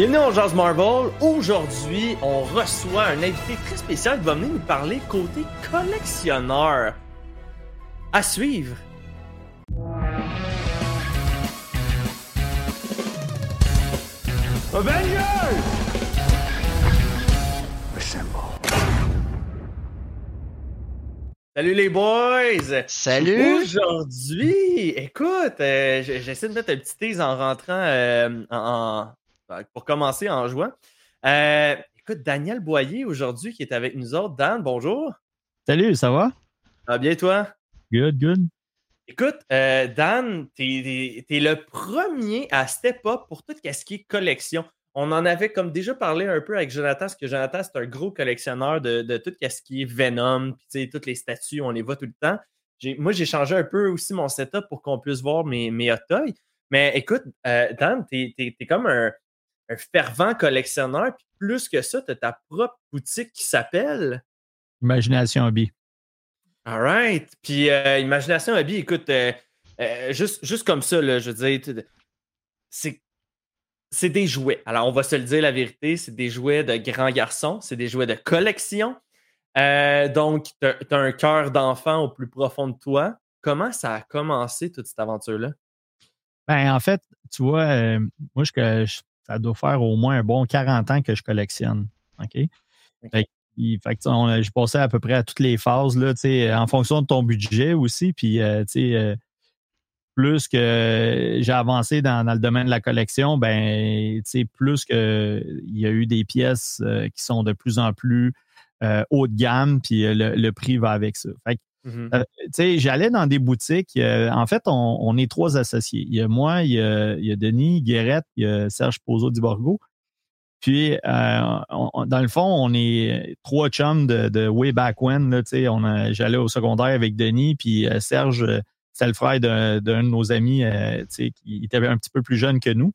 Bienvenue au Jazz Marvel. Aujourd'hui, on reçoit un invité très spécial qui va venir nous parler côté collectionneur. À suivre. Avengers! Salut les boys! Salut! Aujourd'hui, écoute, euh, j'essaie de mettre un petit tease en rentrant, euh, en, en- pour commencer en jouant. Euh, écoute, Daniel Boyer aujourd'hui qui est avec nous autres. Dan, bonjour. Salut, ça va? Ça va bien toi? Good, good. Écoute, euh, Dan, t'es es, le premier à step up pour tout ce qui est collection. On en avait comme déjà parlé un peu avec Jonathan, parce que Jonathan, c'est un gros collectionneur de, de tout ce qui est Venom, puis tu toutes les statues, on les voit tout le temps. Moi, j'ai changé un peu aussi mon setup pour qu'on puisse voir mes, mes hot toys. Mais écoute, euh, Dan, t'es es, comme un, un fervent collectionneur, puis plus que ça, t'as ta propre boutique qui s'appelle? Imagination Hobby. All right. Puis, euh, Imagination Hobby, écoute, euh, euh, juste, juste comme ça, là, je veux dire, tu- c'est, c'est des jouets. Alors, on va se le dire la vérité, c'est des jouets de grands garçons, c'est des jouets de collection. Donc, tu as un cœur d'enfant au plus profond de toi. Comment ça a commencé, toute cette aventure-là? Ben, en fait, tu vois, euh, moi, je, je- ça doit faire au moins un bon 40 ans que je collectionne. OK? Fait, que- je passais à peu près à toutes les phases, là, tu sais, en fonction de ton budget aussi. Puis, euh, tu sais, euh, plus que j'ai avancé dans, dans le domaine de la collection, ben, tu sais, plus que il y a eu des pièces euh, qui sont de plus en plus euh, haut de gamme, puis euh, le, le prix va avec ça. Fait que, Mhm. euh, j'allais dans des boutiques. euh, en fait, on, est trois associés. Il y a moi, il y a, Denis Guérette, il y a Serge Pozo Borgo. Puis, euh, dans le fond, on est trois chums de, way back when. J'allais au secondaire avec Denis, puis Serge, c'est le frère d'un de nos amis euh, qui était un petit peu plus jeune que nous.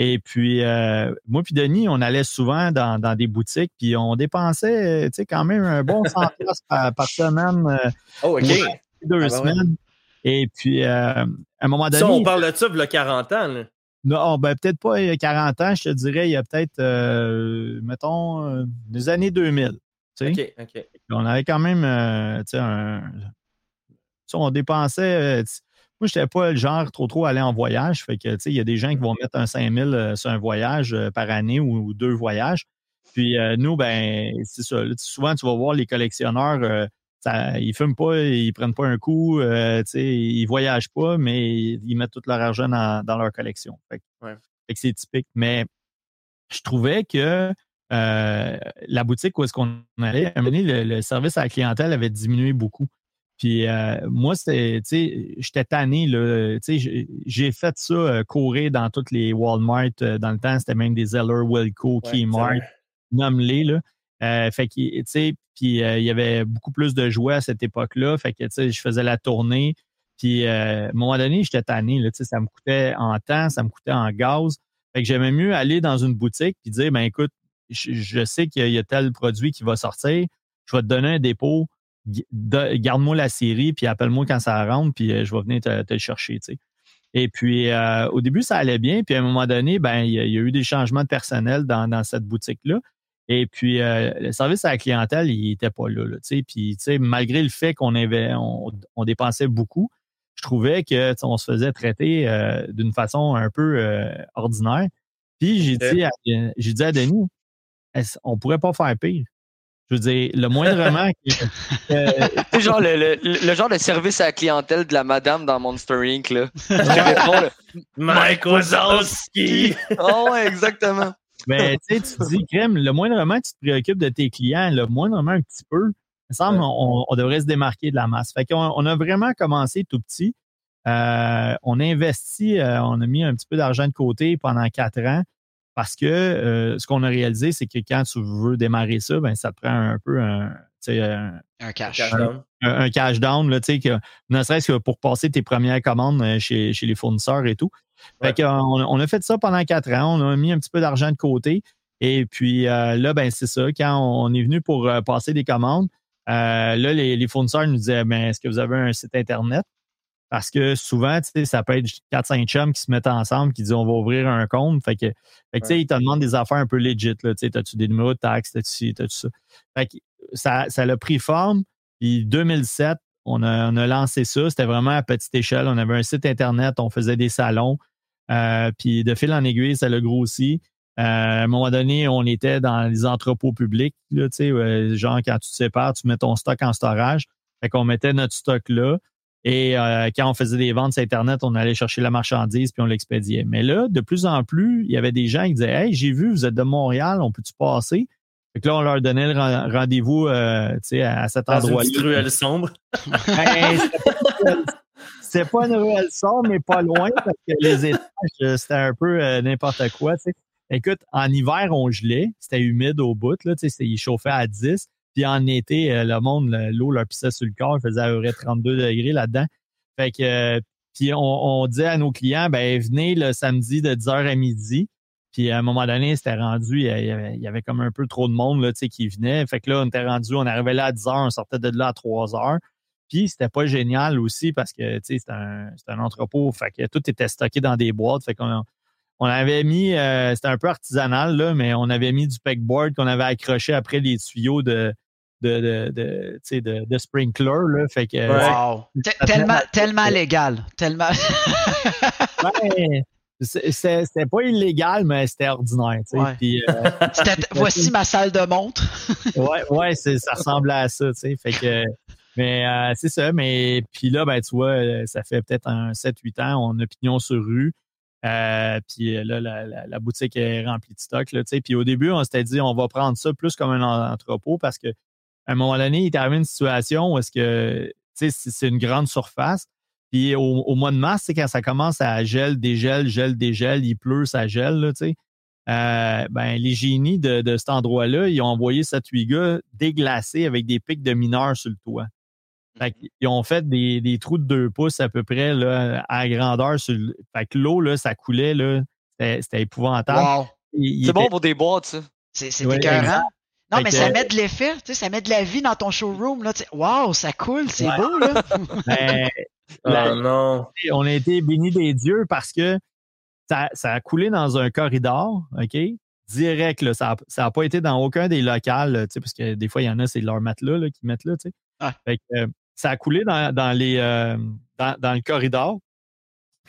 Et puis, euh, moi puis Denis, on allait souvent dans, dans des boutiques, puis on dépensait, euh, tu sais, quand même un bon 100 piastres par, par semaine. euh, Oh, OK. Deux Ah ben ouais. semaines. Et puis, euh, à un moment donné, Ça, on parle de ça, il y a 40 ans. là. non, ben, peut-être pas il y a 40 ans, je te dirais, il y a peut-être, euh, mettons, des années 2000. tu sais. OK, OK. On avait quand même, tu sais, un... tu sais, on dépensait... moi, je n'étais pas le genre trop trop aller en voyage. Fait que, tu sais, il y a des gens qui vont mettre un 5000 euh, sur un voyage euh, par année ou, ou deux voyages. Puis euh, nous, ben, c'est ça. là, souvent, tu vas voir les collectionneurs, euh, ça, ils fument pas, ils prennent pas un coup, euh, ils voyagent pas, mais ils mettent tout leur argent dans, dans leur collection. Fait, que- Ouais. fait que c'est typique. Mais je trouvais que la boutique où est-ce qu'on allait, à un moment donné, le, le service à la clientèle avait diminué beaucoup. Puis euh, moi, c'était, tu sais, j'étais tanné, là. Tu sais, j'ai- fait ça euh, courir dans toutes les Walmart. euh, dans le temps, c'était même des Zeller, Wilco, Ouais, Kmart, nomme-les, là. Fait que, tu sais, puis il y avait beaucoup plus de jouets à cette époque-là. Fait que, tu sais, je faisais la tournée. Puis, à un moment donné, j'étais tanné, là. Tu sais, ça me coûtait en temps, ça me coûtait en gaz. Fait que j'aimais mieux aller dans une boutique puis dire, ben écoute, je, je sais qu'il y a tel produit qui va sortir. Je vais te donner un dépôt. Garde-moi la série, puis appelle-moi quand ça rentre, puis euh, je vais venir te, te le chercher. Et puis, euh, au début, ça allait bien. Puis, à un moment donné, ben, il y, a- il y a eu des changements de personnel dans, dans cette boutique-là. Et puis, euh, le service à la clientèle, il était pas là, là. Puis, malgré le fait qu'on avait, on, on dépensait beaucoup, je trouvais que, on se faisait traiter euh, d'une façon un peu ordinaire. Puis, j'ai dit, à, dit à Denis, on pourrait pas faire pire? Je veux dire, le moindrement que, euh, C'est genre le, le- le genre de service à la clientèle de la madame dans Monster Inc. Là. Je te réponds, là. Mike Wazowski! Oh, ouais, exactement. Mais tu sais, tu te dis, crème, le moindrement que tu te préoccupes de tes clients, le moindrement un petit peu, il me semble Ouais. on, on devrait se démarquer de la masse. Fait qu'on on a vraiment commencé tout petit. Euh, on a investi, euh, on a mis un petit peu d'argent de côté pendant quatre ans parce que euh, ce qu'on a réalisé, c'est que quand tu veux démarrer ça, ben, ça te prend un peu un, tu sais, un, Un cash. Down. un, un cash down, là, tu sais, que, ne serait-ce que pour passer tes premières commandes euh, chez, chez les fournisseurs et tout. Ouais. Fait qu'on on a fait ça pendant quatre ans. On a mis un petit peu d'argent de côté. Et puis euh, là, ben c'est ça. Quand on est venu pour euh, passer des commandes, euh, là, les, les fournisseurs nous disaient ben, est-ce que vous avez un site Internet? Parce que souvent, tu sais, ça peut être 4-5 chums qui se mettent ensemble, qui disent on va ouvrir un compte. Fait que, fait que tu sais, ils te demandent des affaires un peu legit. Tu sais, as-tu des numéros de taxes, t'as-tu, t'as-tu ça? Fait que ça, ça a pris forme. Puis 2007, on a, on a lancé ça. C'était vraiment à petite échelle. On avait un site Internet, on faisait des salons. Euh, puis de fil en aiguille, ça l'a grossi. Euh, à un moment donné, on était dans les entrepôts publics. Là, tu sais, genre, quand tu te sépares, tu mets ton stock en storage. Fait qu'on mettait notre stock là. Et euh, quand on faisait des ventes sur Internet, on allait chercher la marchandise puis on l'expédiait. Mais là, de plus en plus, il y avait des gens qui disaient Hey, j'ai vu, vous êtes de Montréal, on peut-tu passer? Fait que là, on leur donnait le rendez-vous euh, à cet endroit-là. C'est une ruelle sombre. Ben, c'était pas une ruelle sombre, mais pas loin, parce que les étages, euh, c'était un peu n'importe quoi. Écoute, en hiver, on gelait, c'était humide au bout, là, il chauffait à 10. Puis en été, euh, le monde, l'eau leur pissait sur le corps, il faisait à peu près 32 degrés là-dedans. Fait que puis on, disait à nos clients, ben venez le samedi de 10h à midi. Puis à un moment donné, c'était rendu, il y, avait, comme un peu trop de monde là, qui venait. Fait que là, on était rendu, on arrivait là à 10h, on sortait de là à 3h. Puis c'était pas génial aussi parce que c'était un, un entrepôt. Fait que tout était stocké dans des boîtes. Fait qu'on on avait mis, euh, c'était un peu artisanal, là, mais on avait mis du pegboard qu'on avait accroché après les tuyaux de, de, de, de, de, de sprinkler. Là, fait que, wow. Tellement, tellement légal. Tellement. ouais, c'était pas illégal, mais c'était ordinaire. Ouais. Puis, euh, voici ma salle de montre. ouais, ouais ça ressemblait à ça. Fait que, mais euh, c'est ça. Mais puis là, ben, tu vois, ça fait peut-être un 7-8 ans, on a pignon sur rue. Euh, puis là, la, la, boutique est remplie de stock. Là, puis au début, on s'était dit on va prendre ça plus comme un entrepôt parce que à un moment donné, il est arrivé une situation où est-ce que c'est une grande surface. Puis au, mois de mars, c'est quand ça commence à gel, dégel, gel, dégel, il pleut, ça gèle, là, tu sais. Euh, ben, les génies de, de cet endroit-là, ils ont envoyé cette gars déglacé avec des pics de mineurs sur le toit. Fait mm-hmm. ils ont fait des, des, trous de deux pouces à peu près là, à grandeur. Sur le... Fait que l'eau, là, ça coulait, là. C'était épouvantable. C'est bon pour des boîtes, ça. C'est ouais, écœurant. Non, mais ça met de l'effet, tu sais, ça met de la vie dans ton showroom. Là, wow, ça coule, c'est beau, là. ben, oh, non. On a été bénis des dieux parce que ça, ça, a coulé dans un corridor, OK? Direct, là. Ça n'a pas été dans aucun des locales, tu sais, parce que des fois, il y en a, c'est leur matelas là, qui mettent là, tu sais. Ah. Fait que, euh, ça a coulé dans, dans les, euh, dans, dans, le corridor.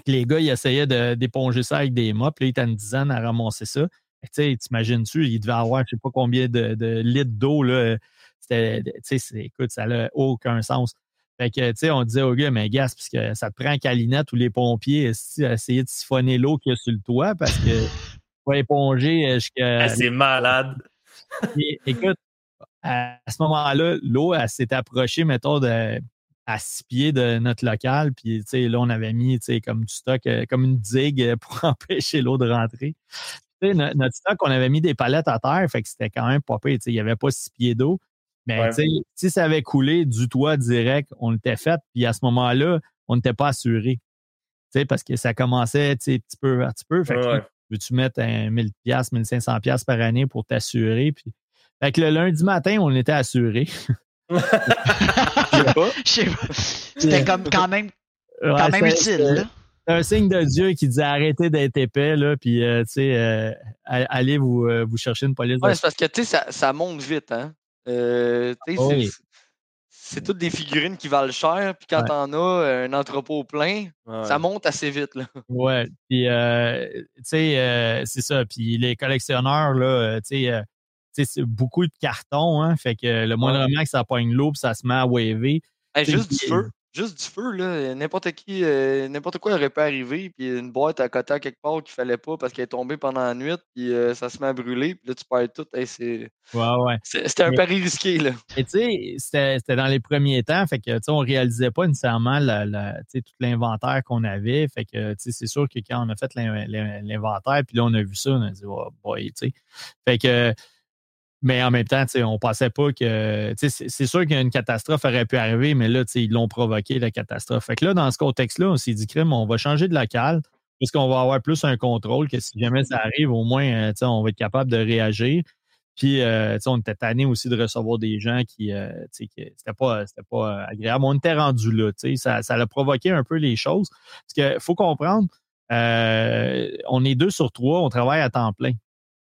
Puis les gars, ils essayaient d'éponger ça avec des mops. Puis là, ils étaient une dizaine à ramasser ça. Tu sais, t'imagines-tu, il devait avoir je sais pas combien de, de litres d'eau. là. C'était, tu sais, écoute, ça n'a aucun sens. Fait que, tu sais, on disait aux gars, mais gars, parce que ça te prend calinette ou les pompiers essayer de siphonner l'eau qu'il y a sur le toit parce que faut éponger jusqu'à. Ah, c'est malade. écoute, à ce moment-là, l'eau, elle s'est approchée, mettons, de, à six pieds de notre local. Puis, tu sais, là, on avait mis, tu sais, comme du stock, euh, comme une digue pour empêcher l'eau de rentrer notre stock, on avait mis des palettes à terre, fait que c'était quand même pas pire. Il n'y avait pas six pieds d'eau. Mais si ça avait coulé du toit direct, on l'était fait. Puis à ce moment-là, on n'était pas assuré. Parce que ça commençait petit peu à petit peu. Fait que veux-tu mettre un 1000$, 1500$ par année pour t'assurer? Puis... Fait que le lundi matin, on était assuré. Je sais pas. C'était comme quand même, quand même utile un signe de Dieu qui dit arrêtez d'être épais, là, puis, euh, tu sais, euh, allez vous, euh, vous chercher une police. Ouais, c'est parce que, tu sais, ça, ça, monte vite, hein. c'est toutes des figurines qui valent cher, puis quand t'en as un entrepôt plein, ça monte assez vite, là. Ouais, puis, tu sais, c'est ça. Puis les collectionneurs, là, tu sais, c'est beaucoup de cartons, hein, fait que le moindrement que ça pogne l'eau, ça se met à waver. juste du feu juste du feu, là. N'importe qui, euh, n'importe quoi aurait pu arriver, puis une boîte à côté à quelque part qu'il fallait pas parce qu'elle est tombée pendant la nuit, puis euh, ça se met à brûler, puis là, tu perds tout. c'est... Ouais, ouais. C'était un pari risqué, là. Et tu sais, c'était dans les premiers temps, fait que, tu sais, on réalisait pas nécessairement la, tout l'inventaire qu'on avait, fait que, tu sais, c'est sûr que quand on a fait l'inventaire, puis là, on a vu ça, on a dit, oh boy, tu sais. Fait que, mais en même temps, on ne pensait pas que. C'est sûr qu'une catastrophe aurait pu arriver, mais là, ils l'ont provoqué, la catastrophe. Fait que là, dans ce contexte-là, on s'est dit, crime, on va changer de local, puisqu'on va avoir plus un contrôle, que si jamais ça arrive, au moins, euh, on va être capable de réagir. Puis, euh, on était tanné aussi de recevoir des gens qui, euh, c'était pas, pas agréable. On était rendu là, ça, a provoqué un peu les choses. Parce qu'il faut comprendre, on est deux sur trois, on travaille à temps plein.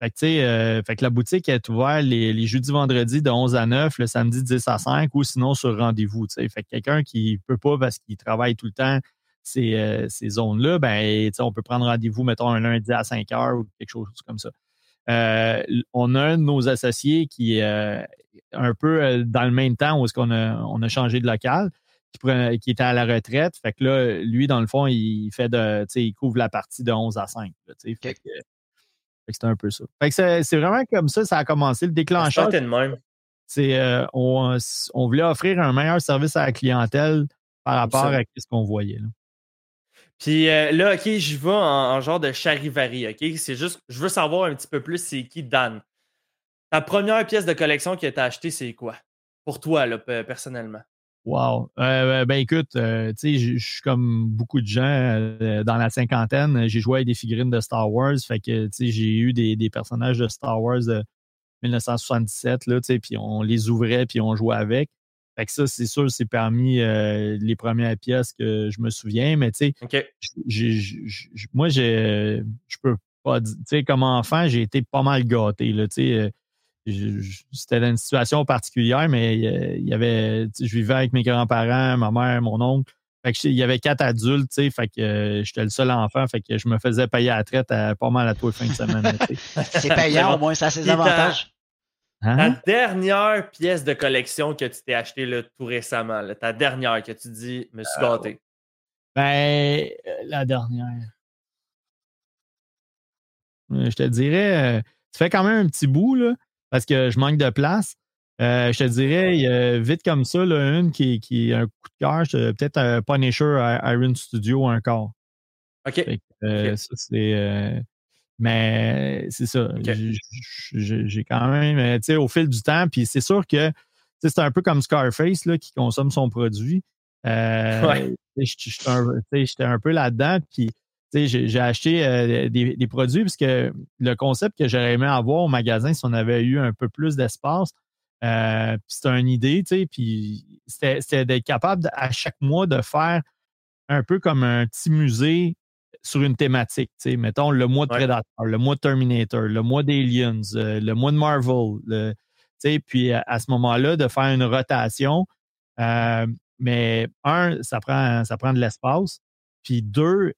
Fait que, euh, fait que la boutique est ouverte les, les jeudis, vendredis de 11 à 9, le samedi 10 à 5 ou sinon sur rendez-vous. Fait que quelqu'un qui peut pas parce qu'il travaille tout le temps ces, euh, ces zones-là, ben, on peut prendre rendez-vous, mettons, un lundi à 5 heures ou quelque chose comme ça. Euh, on a un de nos associés qui est un peu dans le même temps où est-ce qu'on a, on a changé de local, qui, qui, était à la retraite. Fait que là, lui, dans le fond, il fait de, il couvre la partie de 11 à 5. fait, que, c'était un peu ça. Fait que c'est, vraiment comme ça, ça a commencé. Le déclencheur. C'est on, on, voulait offrir un meilleur service à la clientèle par rapport à ce qu'on voyait. Là. Puis euh, là, OK, je vais en, genre de charivari, OK? C'est juste, je veux savoir un petit peu plus c'est qui Dan. Ta première pièce de collection qui a été achetée, c'est quoi? Pour toi, là, personnellement. Wow. Euh, ben écoute, euh, tu sais, je suis comme beaucoup de gens dans la cinquantaine. J'ai joué avec des figurines de Star Wars. Fait que, tu sais, j'ai eu des, des, personnages de Star Wars de 1977, là, tu sais, puis on les ouvrait puis on jouait avec. Fait que ça, c'est sûr, c'est parmi euh, les premières pièces que je me souviens. Mais tu sais, moi, je peux pas dire, tu sais, comme enfant, j'ai été pas mal gâté. Là, tu sais, euh, c'était une situation particulière, mais il y avait, je vivais avec mes grands-parents, ma mère, mon oncle. Fait que il y avait quatre adultes, tu sais, fait que euh, j'étais le seul enfant, fait que je me faisais payer à la traite pas mal à tous les fins de semaine. c'est payant, au moins, ça a ses avantages. Hein? Ta dernière pièce de collection que tu t'es acheté tout récemment, ta dernière que tu dis, me suis ah, gâté. Ben, euh, la dernière. Euh, je te dirais, tu fais quand même un petit bout, là, parce que je manque de place. Euh, je te dirais, vite comme ça, là, une qui, qui a un coup de cœur, peut-être un Punisher Iron Studio encore. OK. Ça, c'est. Mais c'est ça. J'ai quand même, euh, tu sais, au fil du temps, puis c'est sûr que c'est un peu comme Scarface là, qui consomme son produit. Euh, J'étais un, peu là-dedans, puis j'ai acheté euh, des, des, produits parce que le concept que j'aurais aimé avoir au magasin, si on avait eu un peu plus d'espace, euh, c'était une idée, puis c'était d'être capable à chaque mois de faire un peu comme un petit musée sur une thématique. Mettons le mois de Predator, le mois de Terminator, le mois d'Aliens, euh, le mois de Marvel. Le, puis à, ce moment-là, de faire une rotation. Mais un, ça prend, ça prend de l'espace. Puis deux,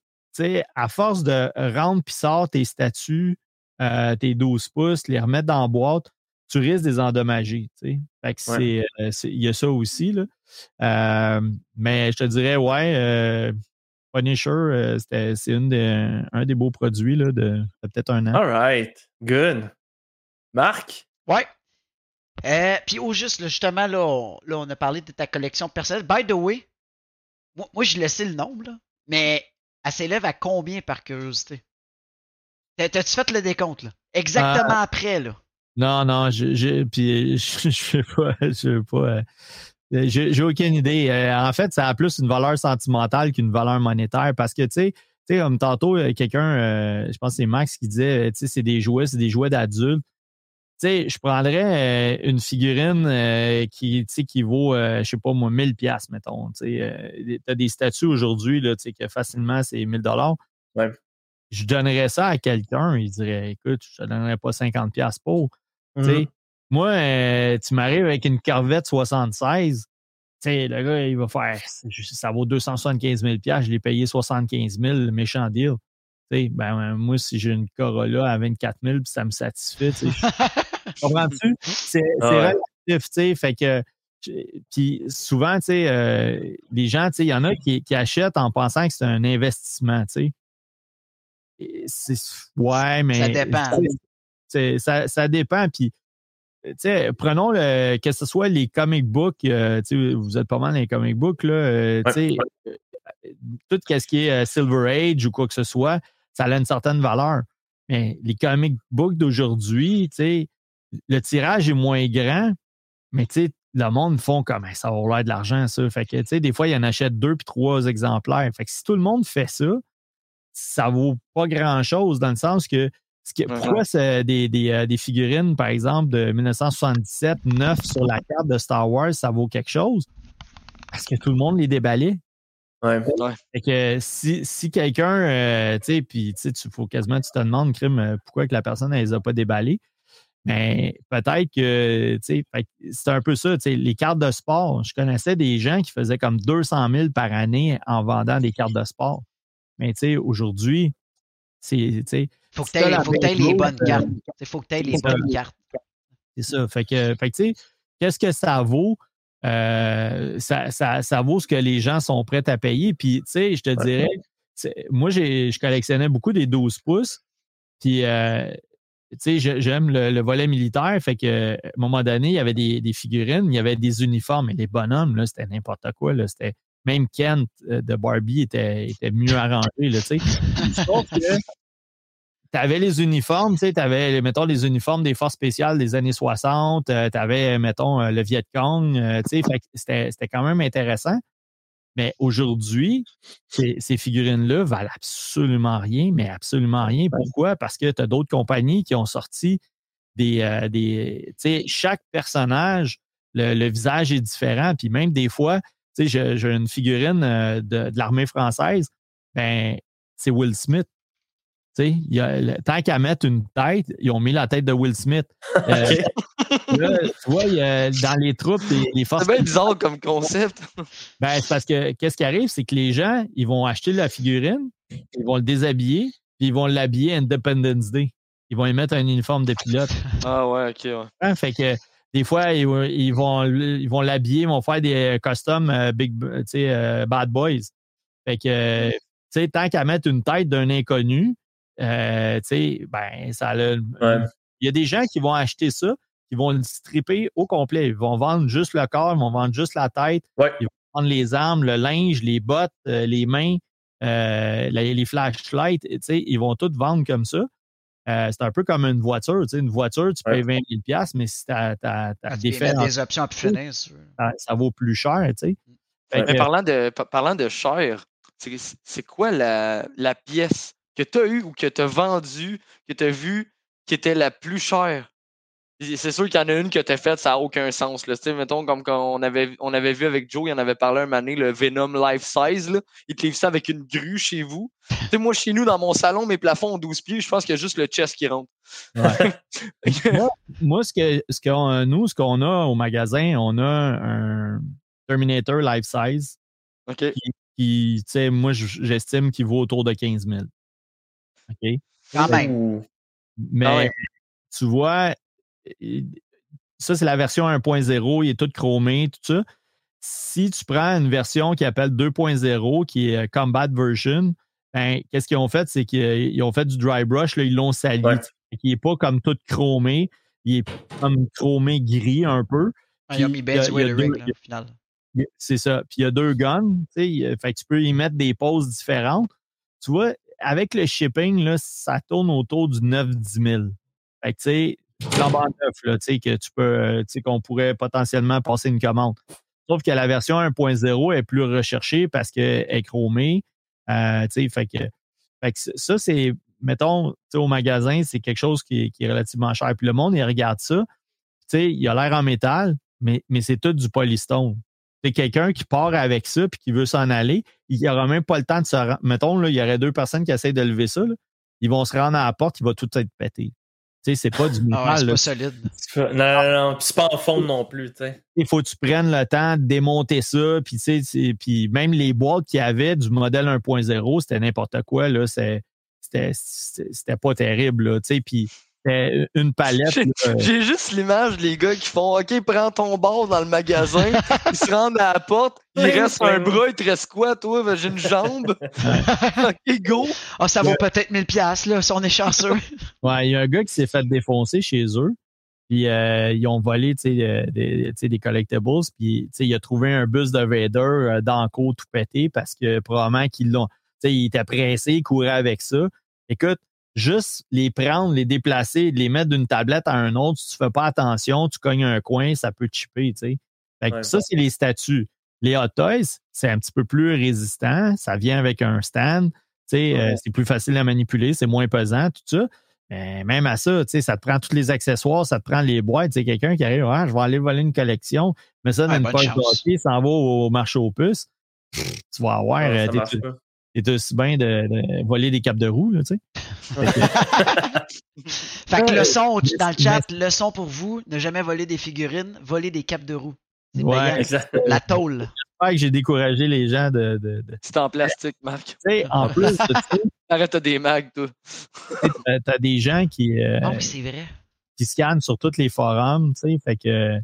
à force de rendre puis sort tes statuts, euh, tes 12 pouces, les remettre dans la boîte, tu risques de les endommager. Fait que c'est, il y a ça aussi. Là. mais je te dirais, ouais, Punisher, euh, c'est un des beaux produits là, de, peut-être un an. All right. Good. Marc? Ouais. Euh, puis au juste, justement, là on, a parlé de ta collection personnelle. By the way, moi, moi je laissé le nombre, là, mais elle s'élève à combien par curiosité? T'as-tu fait le décompte, là? Exactement ah. après, là? Non, non, je, puis je, je, pas, je pas, euh, euh, j'ai aucune idée. Euh, en fait, ça a plus une valeur sentimentale qu'une valeur monétaire parce que, tu sais, comme tantôt, euh, quelqu'un, je pense que c'est Max qui disait, tu sais, c'est des jouets, c'est des jouets d'adultes. Tu sais, je prendrais une figurine qui, qui vaut, je sais pas moi, 1000 pièces mettons. Tu as des statues aujourd'hui, là, tu sais, que facilement, c'est 1000 dollars. Ouais. Je donnerais ça à quelqu'un, il dirait, écoute, je ne donnerais pas 50 pièces pour. Tu sais, mm-hmm. Moi, euh, tu m'arrives avec une Corvette 76. Tu sais, le gars, il va faire, ça vaut 275 000 je l'ai payé 75 000, méchant deal. Tu sais, ben, moi, si j'ai une Corolla à 24 000 ça me satisfait, tu sais. Comprends-tu? C'est ah relatif, tu sais, fait que, puis souvent, tu sais, euh, les gens, tu sais, il y en a qui, qui, achètent en pensant que c'est un investissement, tu sais. Ouais, mais. Ça dépend. Ça, ça dépend. Puis prenons le, que ce soit les comic books, euh, vous êtes pas mal dans les comic books, là, euh, euh, tout ce qui est Silver Age ou quoi que ce soit, ça a une certaine valeur. Mais les comic books d'aujourd'hui, le tirage est moins grand, mais le monde font comme ça va l'air de l'argent, ça. Fait que, des fois, il en achète deux puis trois exemplaires. Fait que si tout le monde fait ça, ça vaut pas grand-chose dans le sens que pourquoi c'est des, des, euh, des figurines, par exemple, de 1977, 9 sur la carte de Star Wars, ça vaut quelque chose? Parce que tout le monde les déballait. Ouais. Fait que si, si quelqu'un, euh, tu sais, puis tu sais, tu faut quasiment, tu te demandes, crime, pourquoi que la personne, elle les a pas déballées. Mais peut-être que, c'est un peu ça, tu sais, les cartes de sport. Je connaissais des gens qui faisaient comme 200 000 par année en vendant des cartes de sport. Mais tu sais, aujourd'hui, c'est, tu sais, Faut que tu les bonnes euh, cartes. Il faut que tu aies les bonnes cartes. C'est ça. Fait que, fait que, tu sais, qu'est-ce que ça vaut? Euh, ça, ça, ça vaut ce que les gens sont prêts à payer. Puis, tu sais, je te dirais, moi, j'ai, je collectionnais beaucoup des 12 pouces. Puis, euh, sais, j'aime le, le volet militaire. Fait que, à un moment donné, il y avait des, figurines, il y avait des uniformes. Et les bonhommes, là, c'était n'importe quoi. Là, c'était, même Kent euh, de Barbie était, était mieux arrangé, là, tu sais. Sauf que tu avais les uniformes, tu avais, mettons, les uniformes des forces spéciales des années 60, tu avais, mettons, euh, le Viet Cong, euh, tu sais, c'était quand même intéressant. Mais aujourd'hui, ces, ces figurines-là valent absolument rien, mais absolument rien. Pourquoi? Parce que tu as d'autres compagnies qui ont sorti des. euh, des tu sais, chaque personnage, le, le visage est différent. Puis même des fois, tu sais, j'ai j'ai une figurine euh, de, de l'armée française, ben, c'est Will Smith. Y a tant qu'à mettre une tête, ils ont mis la tête de Will Smith. Euh, là, tu vois, a- dans les troupes, les, les forces C'est bien bizarre comme concept. ben, c'est parce que qu'est-ce qui arrive, c'est que les gens, ils vont acheter la figurine, ils vont le déshabiller, puis ils vont l'habiller Independence Day. Ils vont y mettre un uniforme de pilote. Ah ouais, ok, ouais. Hein, Fait que des fois, ils, vont- ils vont ils vont l'habiller, ils vont faire des costumes euh, big, euh, bad boys. Fait que, euh, tu sais, tant qu'à mettre une tête d'un inconnu, euh, tu sais, ben, ça Ouais. Il y a des gens qui vont acheter ça, qui vont le stripper au complet. Ils vont vendre juste le corps, ils vont vendre juste la tête Ouais. prendre les armes, le linge, les bottes, euh, les mains, euh, les, les flashlights, tu sais, ils vont tout vendre comme ça. Euh, c'est un peu comme une voiture. tu sais, Une voiture, tu Ouais. payes 20 000 piastres, mais si tu as, des options à plus finir, ça, ça vaut plus cher. tu sais. Mais parlant de, pa- parlant de cher, c'est c'est quoi la, la pièce que tu as eue ou que tu as vendue, que tu as vue, qui était la plus chère? C'est sûr qu'il y en a une que tu as faite, ça n'a aucun sens. Là. Mettons, comme quand on avait, on avait vu avec Joe, il en avait parlé un donné, le Venom Life Size. Là. Il te livre ça avec une grue chez vous. tu sais, moi, chez nous, dans mon salon, mes plafonds ont 12 pieds, je pense qu'il y a juste le chest qui rentre. moi, moi, ce que, ce qu'on, nous, ce qu'on a au magasin, on a un Terminator Life Size OK. qui, tu sais, moi, j'estime qu'il vaut autour de 15 000. OK? Quand même. Ouh. Mais Ah ouais. tu vois, euh, ça, c'est la version 1.0, il est tout chromé, tout ça. Si tu prends une version qui appelle 2.0, qui est euh, Combat Version, ben, qu'est-ce qu'ils ont fait? C'est qu'ils ont fait du dry brush, là, ils l'ont sali. Ouais. Il n'est pas comme tout chromé, il est comme chromé gris un peu. Ah, Puis, mis il y a- là, au final. C'est ça. Puis il y a deux guns. Fait que tu peux y mettre des poses différentes. Tu vois, avec le shipping, là, ça tourne autour du 9-10 000. Fait que tu sais, flambant neuf, là, tu sais, que tu peux, euh, tu sais, qu'on pourrait potentiellement passer une commande. Sauf que la version 1.0 est plus recherchée parce qu'elle est chromée. Euh, tu sais, fait que, fait que ça, c'est, mettons, au magasin, c'est quelque chose qui est, qui est relativement cher. Puis le monde, il regarde ça. Tu sais, il a l'air en métal, mais, mais c'est tout du polystone. C'est quelqu'un qui part avec ça puis qui veut s'en aller, il n'aura même pas le temps de se rendre. Mettons, là, il y aurait deux personnes qui essayent de lever ça. là. Ils vont se rendre à la porte, il va tout être pété. Tu sais, c'est pas du Ah ouais, métal. c'est pas solide. Non, non, non. Puis c'est pas en fond non plus, tu sais. il faut que tu prennes le temps de démonter ça. Puis, tu sais, c'est- puis même les boîtes qu'il y avait du modèle 1.0, c'était n'importe quoi. Là, c'était, c'était, c'était pas terrible. Là, tu sais, puis c'était une palette. J'ai juste l'image des gars qui font OK, prends ton bar dans le magasin, ils se rendent à la porte, il Oui, reste oui. un bras, il te reste quoi, toi? Ben, J'ai une jambe. OK, go. Ah, ça vaut peut-être 1000 piastres, là, si on est chanceux. Ouais, il y a un gars qui s'est fait défoncer chez eux. Puis euh, ils ont volé tu sais, euh, des, des collectibles. Puis tu sais, il a trouvé un bus de Vader euh, dans le cours tout pété parce que probablement qu'ils l'ont. tu sais, Il était pressé, il courait avec ça. Écoute, juste les prendre, les déplacer, les mettre d'une tablette à un autre, si tu fais pas attention, tu cognes un coin, ça peut chipper. tu sais. Fait que Ouais. ça, c'est les statuts. Les Hot Toys, c'est un petit peu plus résistant. Ça vient avec un stand. Tu sais, euh, Ouais. c'est plus facile à manipuler, c'est moins pesant, tout ça. Mais même à ça, tu sais, ça te prend tous les accessoires, ça te prend les boîtes. C'est quelqu'un qui arrive, ah, je vais aller voler une collection, mais ça, dans Ouais, une poche de hockey, s'en va au, marché aux puces. Tu vas avoir, Non, t'es aussi bien de, de voler des capes de roue, là, tu sais. Fait que leçon mais- dans le chat, leçon pour vous, ne jamais voler des figurines, voler des capes de roue. C'est Ouais. La tôle. J'espère que j'ai découragé les gens de. de, de- C'est en plastique, Marc. Tu sais, en plus, Arrête, t'as des mags, toi. t'as- des gens qui, euh, oui, c'est vrai. qui scannent sur tous les forums, tu sais, fait que,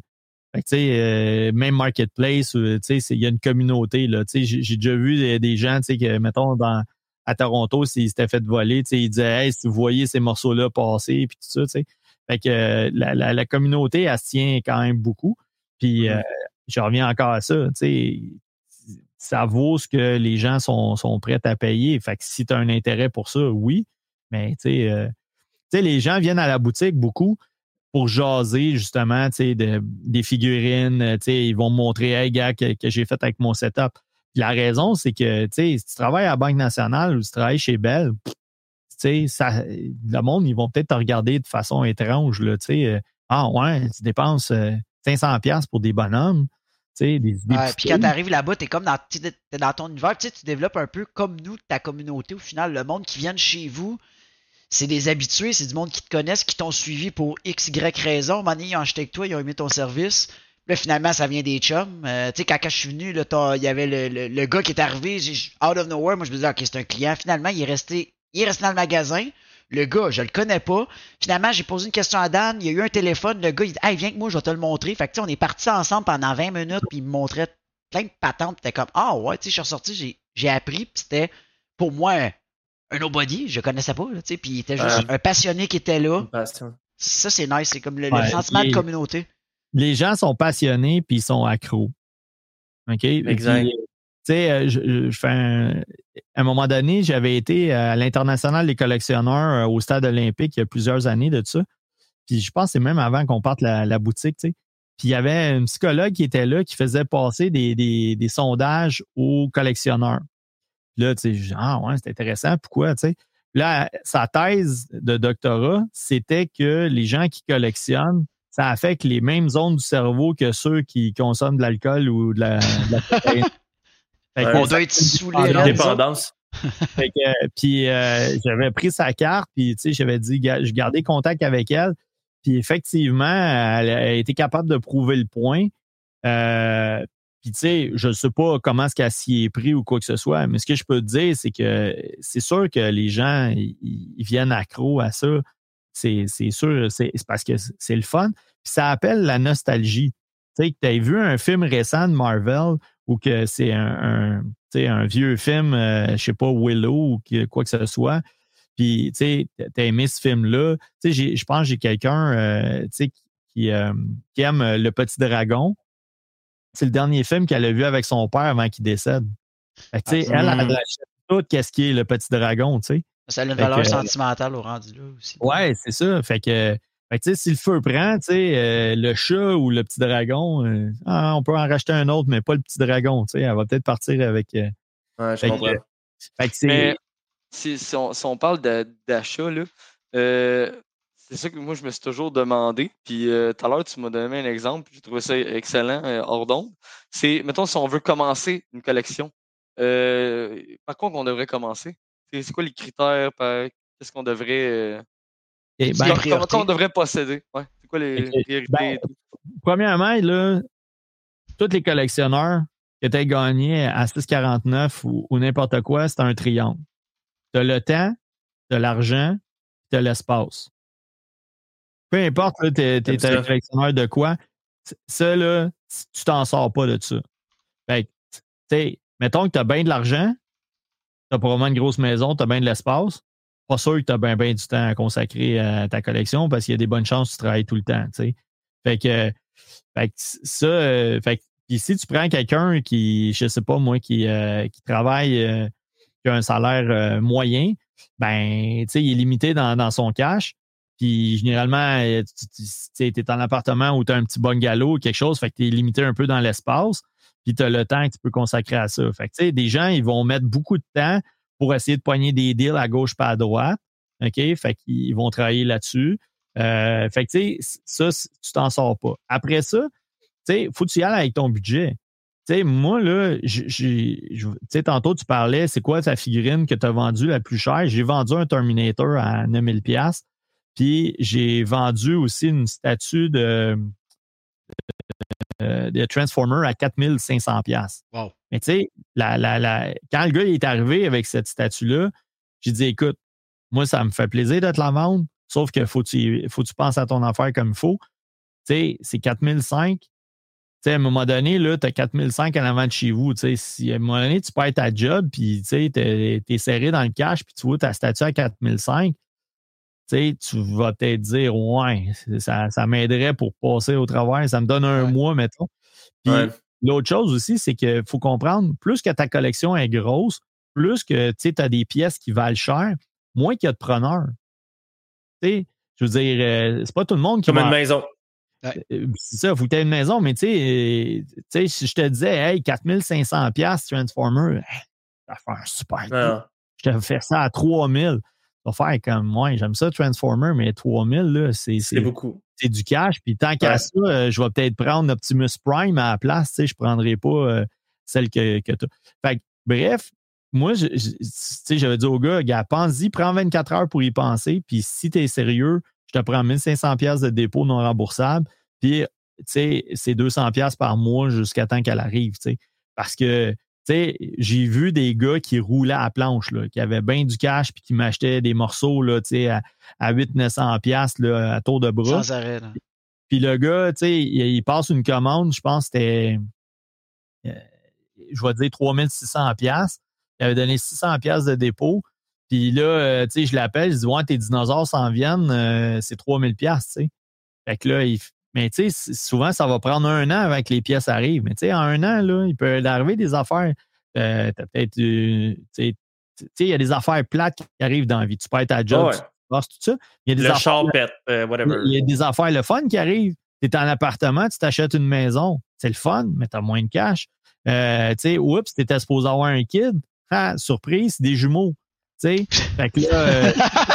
fait que, euh, même Marketplace, euh, il y a une communauté, j'ai déjà vu des, des gens, que, mettons, dans, à Toronto, s'ils s'étaient fait voler, ils disaient, hey, si vous voyez ces morceaux-là passer, puis tout ça, tu sais. Fait que euh, la, la, la communauté, elle se tient quand même beaucoup. Puis, euh, je reviens encore à ça, ça vaut ce que les gens sont, sont prêts à payer. Fait que si tu as un intérêt pour ça, oui. Mais, euh, tu sais, les gens viennent à la boutique beaucoup pour jaser justement tu de- des figurines. euh, tu sais, Ils vont me montrer, hey, gars, que, que j'ai fait avec mon setup. Puis la raison, c'est que tu sais, si tu travailles à la Banque nationale ou si tu travailles chez Bell, pff, tu sais, ça, le monde, ils vont peut-être te regarder de façon étrange. Là, tu sais, euh, ah ouais, tu dépenses euh, 500$ piastres pour des bonhommes. Tu sais, des, des Ouais, petits puis quand trucs. t'arrives là-bas, t'es comme dans, t'es dans ton univers, tu tu développes un peu comme nous, ta communauté. Au final, le monde qui vient de chez vous, c'est des habitués, c'est du monde qui te connaissent, qui t'ont suivi pour X, Y raison. Donné, ils ont acheté avec toi, ils ont aimé ton service. Là, finalement, ça vient des chums. Euh, tu sais, quand, je suis venu, il y avait le, le- gars qui est arrivé, out of nowhere, moi je me disais, ok, c'est un client. Finalement, il est resté, il est resté dans le magasin. Le gars, je le connais pas. Finalement, j'ai posé une question à Dan, il y a eu un téléphone, le gars, il dit, hey, viens que moi, je vais te le montrer. Fait que, on est partis ensemble pendant 20 minutes, puis il me montrait plein de patentes. T'es comme, ah ouais, tu sais, je suis ressorti, j'ai, j'ai appris, puis c'était pour moi un nobody, je connaissais pas, tu sais, puis il était juste un passionné qui était là. Ça, c'est nice, c'est comme le, sentiment de communauté. les gens sont passionnés puis ils sont accros. OK? Exact. Puis, Tu sais, euh, je, je- je fais un- à un moment donné, j'avais été à l'International des collectionneurs euh, au stade olympique il y a plusieurs années de ça. Puis je pense que c'est même avant qu'on parte la, la boutique, tu sais. Puis il y avait un psychologue qui était là qui faisait passer des, des, des sondages aux collectionneurs. Puis là, tu sais, ah ouais, c'est intéressant. Pourquoi, tu sais? Là, sa thèse de doctorat, c'était que les gens qui collectionnent, ça affecte les mêmes zones du cerveau que ceux qui consomment de l'alcool ou de la, de la cocaïne. Fait que Ouais. On doit être non, raide. dépendance. fait que, euh, puis euh, j'avais pris sa carte, puis tu sais, j'avais dit, je gardais contact avec elle. Puis effectivement, elle a été capable de prouver le point. Euh, puis tu sais, je ne sais pas comment est-ce qu'elle s'y est pris ou quoi que ce soit, mais ce que je peux te dire, c'est que c'est sûr que les gens, ils, viennent accro à ça. C'est sûr, c'est parce que c'est le fun. Puis ça appelle la nostalgie. Tu sais, que tu as vu un film récent de Marvel ou que c'est un, un, tu vieux film, euh, je sais pas, Willow ou quoi que ce soit. Puis, tu sais, t'as aimé ce film-là. Tu sais, je pense que j'ai quelqu'un, euh, tu qui, euh, qui aime Le Petit Dragon. C'est le dernier film qu'elle a vu avec son père avant qu'il décède. Fait que, tu sais, Ah, elle, elle hmm. achète tout qu'est-ce qui est Le Petit Dragon, tu sais. Ça a une Fait valeur que- sentimentale au rendu là aussi. Ouais, c'est ça. Fait que, fait si le feu prend, tu sais, euh, le chat ou le petit dragon, euh, ah, on peut en racheter un autre, mais pas le petit dragon, tu sais. Elle va peut-être partir avec. euh, Ouais, je Fait que- comprends. fait que c'est. Mais si, si on, si on parle d'achat, là, euh, c'est ça que moi, je me suis toujours demandé. Puis euh, tout à l'heure, tu m'as donné un exemple. puis J'ai trouvé ça excellent, euh, hors d'onde. C'est, mettons, si on veut commencer une collection, euh, par quoi qu'on devrait commencer? C'est quoi les critères? par- Qu'est-ce qu'on devrait. euh, eh ben, comment- on devrait posséder? Ouais. C'est quoi les priorités? ben, et premièrement, là, tous les collectionneurs qui étaient gagnés à 6,49 ou, ou n'importe quoi, c'est un triangle. Tu as le temps, tu as l'argent, tu as l'espace. Peu importe, tu es, un collectionneur de quoi, ça, là, tu t'en sors pas de ça. Fait que, mettons que tu as bien de l'argent, tu as probablement une grosse maison, tu as bien de l'espace. Pas sûr que tu as bien, bien du temps à consacrer à ta collection parce qu'il y a des bonnes chances que tu travailles tout le temps. Fait que, fait que ça, euh, fait que, puis si tu prends quelqu'un qui, je sais pas moi, qui, euh, qui travaille, euh, qui a un salaire moyen, ben, tu sais, il est limité dans, dans son cash. Puis généralement, euh, tu es en appartement ou tu as un petit bungalow ou quelque chose, fait que tu es limité un peu dans l'espace, puis tu as le temps que tu peux consacrer à ça. Fait que des gens, ils vont mettre beaucoup de temps pour essayer de poigner des deals à gauche pas à droite. OK? Fait qu'ils vont travailler là-dessus. Euh, fait que, ça, tu t'en sors pas. Après ça, tu faut que tu y ailles avec ton budget. Moi, là, tantôt, tu parlais, c'est quoi ta figurine que tu as vendue la plus chère? J'ai vendu un Terminator à 9000 pièces puis j'ai vendu aussi une statue de, de, de Transformer à 4500 pièces. Wow. Mais tu sais, la, la, la, quand le gars il est arrivé avec cette statue-là, j'ai dit, écoute, moi, ça me fait plaisir de te la vendre, sauf que faut que tu, faut que tu penses à ton affaire comme il faut. Tu sais, c'est 4005. Tu sais, à un moment donné, là, tu as 4005 en avant de chez vous. Tu sais, si à un moment donné, tu perds ta job, puis tu sais, t'es es serré dans le cash, puis tu vois ta statue à 4005, tu vas peut-être dire, ouais, ça, ça m'aiderait pour passer au travail, ça me donne un Ouais. mois, mettons. Puis Ouais. l'autre chose aussi, c'est qu'il faut comprendre, plus que ta collection est grosse, plus que tu as des pièces qui valent cher, moins qu'il y a de preneurs. Tu sais, je veux dire, euh, c'est pas tout le monde qui Comme une maison. euh, C'est ça, faut que tu aies une maison, mais tu sais, euh, si je te disais, hey, 4500 pièces Transformer, hey, ça fait un super coup. Non. Je te fais ça à 3000. Vas faire comme moi, j'aime ça Transformer, mais 3000, là, c'est C'est beaucoup. c'est du cash. Puis tant qu'à ça, euh, je vais peut-être prendre Optimus Prime à la place. Tu sais, je ne prendrai pas euh, celle que, que tu Fait que, bref, moi, je- je- tu sais, j'avais dit au gars, gars, pense-y, prends 24 heures pour y penser. Puis si tu es sérieux, je te prends 1500 pièces de dépôt non remboursable. Puis, tu sais, c'est 200 pièces par mois jusqu'à temps qu'elle arrive, tu sais. Parce que, sais, j'ai vu des gars qui roulaient à la planche, là, qui avaient bien du cash puis qui m'achetaient des morceaux, là, à, à 800-900 pièces à tour de bras. Sans arrêt. là. Puis le gars, il, il passe une commande, je pense que c'était, euh, je vais dire 3600 pièces. Il avait donné 600 pièces de dépôt. Puis là, euh, je l'appelle, je dis, ouais, tes dinosaures s'en viennent, euh, c'est 3000 pièces, tu sais. Fait que là, il, mais tu sais, souvent, ça va prendre un an avant que les pièces arrivent. Mais tu sais, en un an, là, il peut arriver des affaires. Euh, t'as peut-être, euh, tu sais, il y a des affaires plates qui arrivent dans la vie. Tu perds ta job, Ouais. tu passes tout ça. Il y a des Le affaires pète, euh, whatever. il y a des affaires le fun qui arrivent. Tu es en appartement, tu t'achètes une maison. C'est le fun, mais tu as moins de cash. Euh, tu sais, oups, tu étais supposé avoir un kid. Ah, surprise, c'est des jumeaux. Tu sais, fait que là, euh,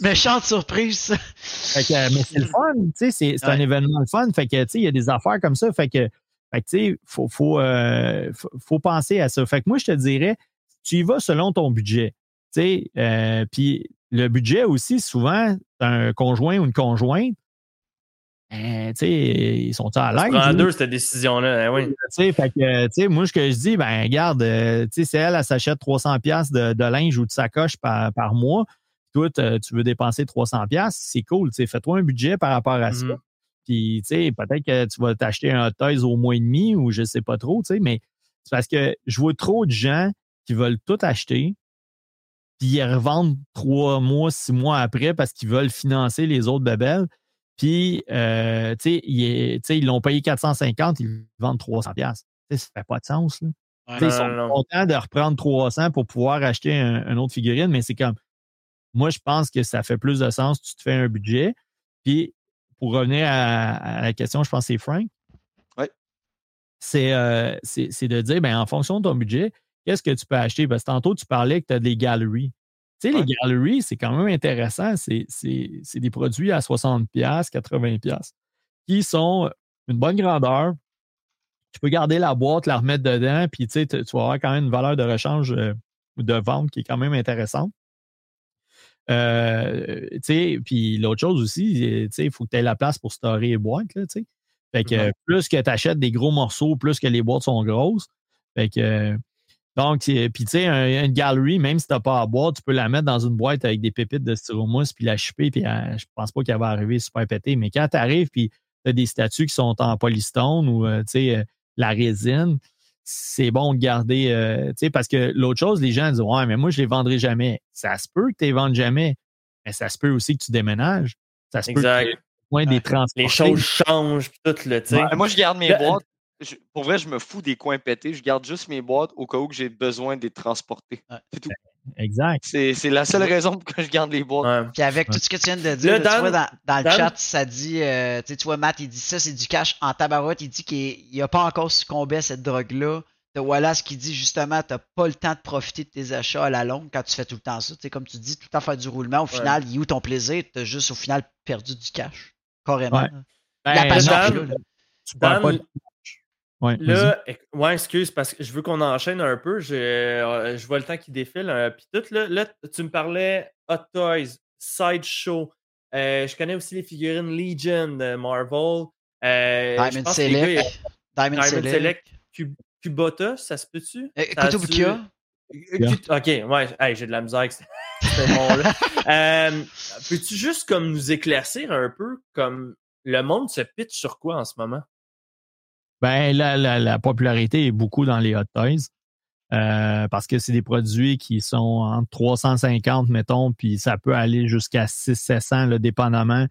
Méchante surprise. fait que, mais c'est le fun. Tu sais, c'est, c'est un événement le fun. Fait que, tu sais, il y a des affaires comme ça. Fait que, fait que, tu sais, faut, faut, euh, faut, faut penser à ça. Fait que moi, je te dirais, tu y vas selon ton budget. Tu sais, euh, puis le budget aussi, souvent, un conjoint ou une conjointe, euh, tu sais, ils sont à l'aise. Prends là? deux, cette décision-là. hein, oui. Tu sais, fait que, tu sais, moi, ce que je dis, ben, regarde, euh, tu sais, si elle, elle s'achète 300 pièces de, de linge ou de sacoche par, par mois, toi, t'as- tu veux dépenser 300 pièces, c'est cool, fais-toi un budget par rapport à ça. Mhm. Puis, tu sais, peut-être que tu vas t'acheter un toys au mois et demi ou je sais pas trop, tu sais, mais c'est parce que je vois trop de gens qui veulent tout acheter, puis ils revendent trois mois, six mois après parce qu'ils veulent financer les autres bebelles. Puis, euh, tu sais, ils, l'ont payé 450, ils vendent 300 pièces. Ça fait pas de sens, là. Ouais. Ils sont non, non. contents de reprendre 300 pour pouvoir acheter un, un autre figurine, mais c'est comme, moi, je pense que ça fait plus de sens. Tu te fais un budget. Puis, pour revenir à, à la question, je pense que c'est Frank. C'est euh, c'est- de dire, ben, en fonction de ton budget, qu'est-ce que tu peux acheter? Parce que tantôt, tu parlais que tu as des galeries. Tu sais, Ouais. les galeries, c'est quand même intéressant. C'est des produits à 60$, 80$ qui sont une bonne grandeur. Tu peux garder la boîte, la remettre dedans, puis tu sais, tu tu vas avoir quand même une valeur de rechange euh, ou de vente qui est quand même intéressante. Euh, puis l'autre chose aussi, euh, il faut que tu aies la place pour storer les boîtes, là. Fait que Ouais. plus que tu achètes des gros morceaux, plus que les boîtes sont grosses. Fait que donc, puis tu sais, un- une galerie, même si tu n'as pas à boire, tu peux la mettre dans une boîte avec des pépites de styromousse puis la chipper, puis euh, je pense pas qu'elle va arriver super pétée. Mais quand tu arrives, puis tu as des statues qui sont en polystone ou tu sais, euh, la résine, c'est bon de garder, euh, tu sais, parce que l'autre chose, les gens disent Ouais, mais moi, je les vendrai jamais. Ça se peut que tu les vendes jamais, mais ça se peut aussi que tu déménages. Ça se Exact. peut que tu moins des Ouais. transporter. Les choses changent, tout, le tu sais. Ouais, Moi, je garde mes Le- boîtes. Je- pour vrai, je me fous des coins pétés. Je garde juste mes boîtes au cas où que j'ai besoin de les transporter. Ouais. C'est tout. Exact. C'est c'est la seule raison pour que je garde les boîtes. Ouais. Puis avec tout ce que tu viens de dire, là, tu vois, dans, dans le Dan- chat, ça dit, euh, tu sais, tu vois, Matt, il dit ça, c'est du cash en tabarouette. Il dit qu'il n'a pas encore succombé à cette drogue-là. T'as Wallace qui dit justement, t'as pas le temps de profiter de tes achats à la longue quand tu fais tout le temps ça. Tu sais, comme tu dis, tout le temps faire du roulement. Au Ouais. final, il est où ton plaisir? T'as juste au final perdu du cash. Carrément. Ouais. là. Ben, La passion, Dan, là, là. tu Dan, pas Ouais. Là, ouais, excuse, parce que je veux qu'on enchaîne un peu. Je, euh, je vois le temps qui défile. euh, Puis tout, là, là, tu me parlais Hot Toys, Sideshow. Euh, je connais aussi les figurines Legion de Marvel. Euh, Diamond gars, Select. Diamond Diamond Select. Select, Cub- Kubota, ça se peut-tu? Euh, Kotobukiya. Euh, Ok, ouais, hey, j'ai de la misère avec ce ce nom-là. Euh, Peux-tu juste comme nous éclaircir un peu comme le monde se pitch sur quoi en ce moment? Ben, la, la, la popularité est beaucoup dans les hot toys. euh, parce que c'est des produits qui sont entre 350, mettons, puis ça peut aller jusqu'à 600-700, là, dépendamment.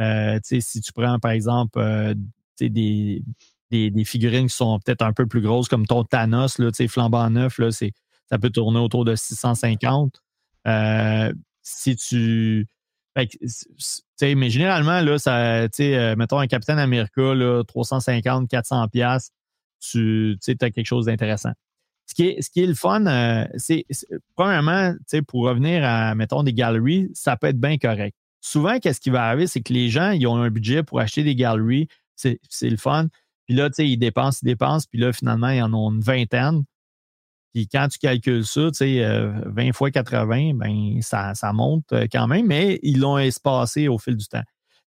Euh, si tu prends, par exemple, euh, des, des, des figurines qui sont peut-être un peu plus grosses, comme ton Thanos, là, flambant neuf, là, c'est, ça peut tourner autour de 650. Euh, si tu... Fait mais généralement, là, ça, euh, mettons un Capitaine America, là, 350, 400 pièces, tu as quelque chose d'intéressant. Ce qui est, ce qui est le fun, euh, c'est, premièrement, pour revenir à, mettons, des galeries, ça peut être bien correct. Souvent, qu'est-ce qui va arriver, c'est que les gens, ils ont un budget pour acheter des galeries, c'est, le fun. Puis là, ils dépensent, ils dépensent, puis là, finalement, ils en ont une vingtaine. Puis quand tu calcules ça, tu sais, euh, 20 fois 80, ben ça, ça monte euh, quand même, mais ils l'ont espacé au fil du temps.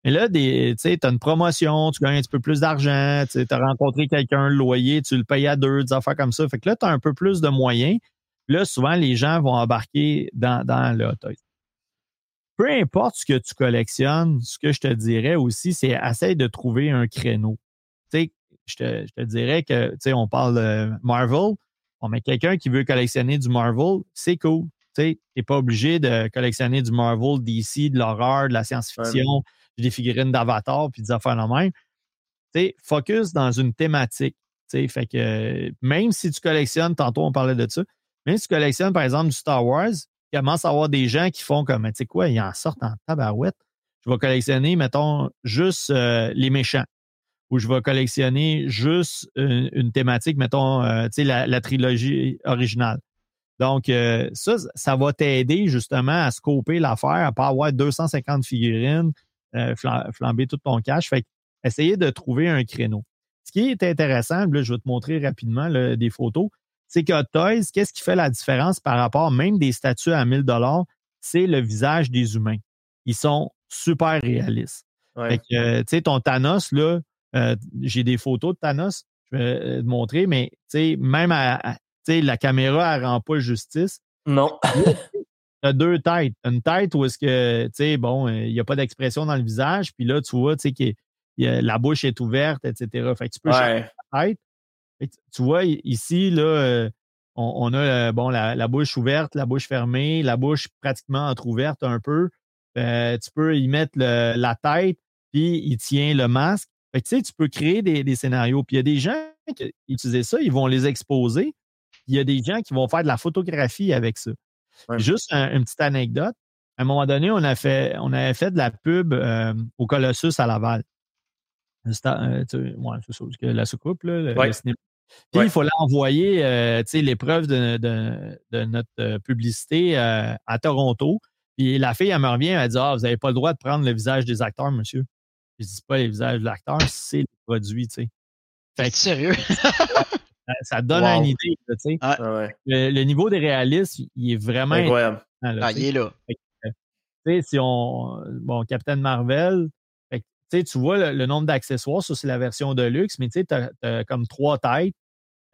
Mais là, tu sais, as une promotion, tu gagnes un petit peu plus d'argent, tu as rencontré quelqu'un, le loyer, tu le payes à deux, des affaires comme ça. Fait que là, tu as un peu plus de moyens. Là, souvent, les gens vont embarquer dans, dans le hot. Peu importe ce que tu collectionnes, ce que je te dirais aussi, c'est essaye de trouver un créneau. Tu sais, je te, je te dirais que, tu sais, on parle Marvel, met quelqu'un qui veut collectionner du Marvel, c'est cool. Tu n'es pas obligé de collectionner du Marvel, DC, de l'horreur, de la science-fiction, des figurines d'avatar, puis des affaires de même. Focus dans une thématique. Tu sais, fait que même si tu collectionnes, tantôt on parlait de ça, même si tu collectionnes, par exemple, du Star Wars, il commence à avoir des gens qui font comme, tu sais quoi, ils en sortent en tabarouette. Je vais collectionner, mettons, juste euh, les méchants où je vais collectionner juste une, une thématique, mettons, euh, tu sais, la, la trilogie originale. Donc, euh, ça, ça va t'aider justement à scoper l'affaire, à pas avoir 250 figurines, euh, flam- flamber tout ton cash. Fait que, essayer de trouver un créneau. Ce qui est intéressant, là, je vais te montrer rapidement là, des photos, c'est que Toys, qu'est-ce qui fait la différence par rapport même des statues à 1000 dollars, c'est le visage des humains. Ils sont super réalistes. Ouais. Fait que, euh, tu sais, ton Thanos, là, euh, j'ai des photos de Thanos, je vais euh, te montrer, mais tu sais, même à, à- la caméra, elle rend pas justice. Non. Tu as deux têtes. Une tête où est-ce que, tu sais, bon, euh, il n'y a pas d'expression dans le visage, puis là, tu vois, tu sais, que la bouche est ouverte, etc. Fait que tu peux changer la tête. Fait que tu vois, ici, là, on, on a, bon, la, la bouche ouverte, la bouche fermée, la bouche pratiquement entrouverte un peu. Euh, tu peux y mettre le- la tête, puis il tient le masque. Fait que, tu sais, tu peux créer des, des scénarios. Puis il y a des gens qui utilisent ça, ils vont les exposer. Puis il y a des gens qui vont faire de la photographie avec ça. Ouais. Juste un- une petite anecdote. À un moment donné, on, a fait, on avait fait de la pub euh, au Colossus à Laval. Euh, ouais, ça, la soucoupe, là, le, Ouais. le cinéma. Puis il fallait envoyer euh, tu sais, l'épreuve de, de- de notre euh, publicité à Toronto. Puis la fille, elle me revient, elle dit Ah, vous n'avez pas le droit de prendre le visage des acteurs, monsieur. Je dis pas les visages de l'acteur, c'est le produit, tu sais. Fait que sérieux? ça, ça donne Wow. une idée, tu sais. Ah ouais. Le, le niveau des réalistes, il est vraiment Incroyable. là, Ah, tu il sais. est là. Tu sais, si on. Bon, Captain Marvel, fait que, tu sais, tu vois le, le nombre d'accessoires, ça c'est la version de luxe, mais tu sais, tu as, comme trois têtes.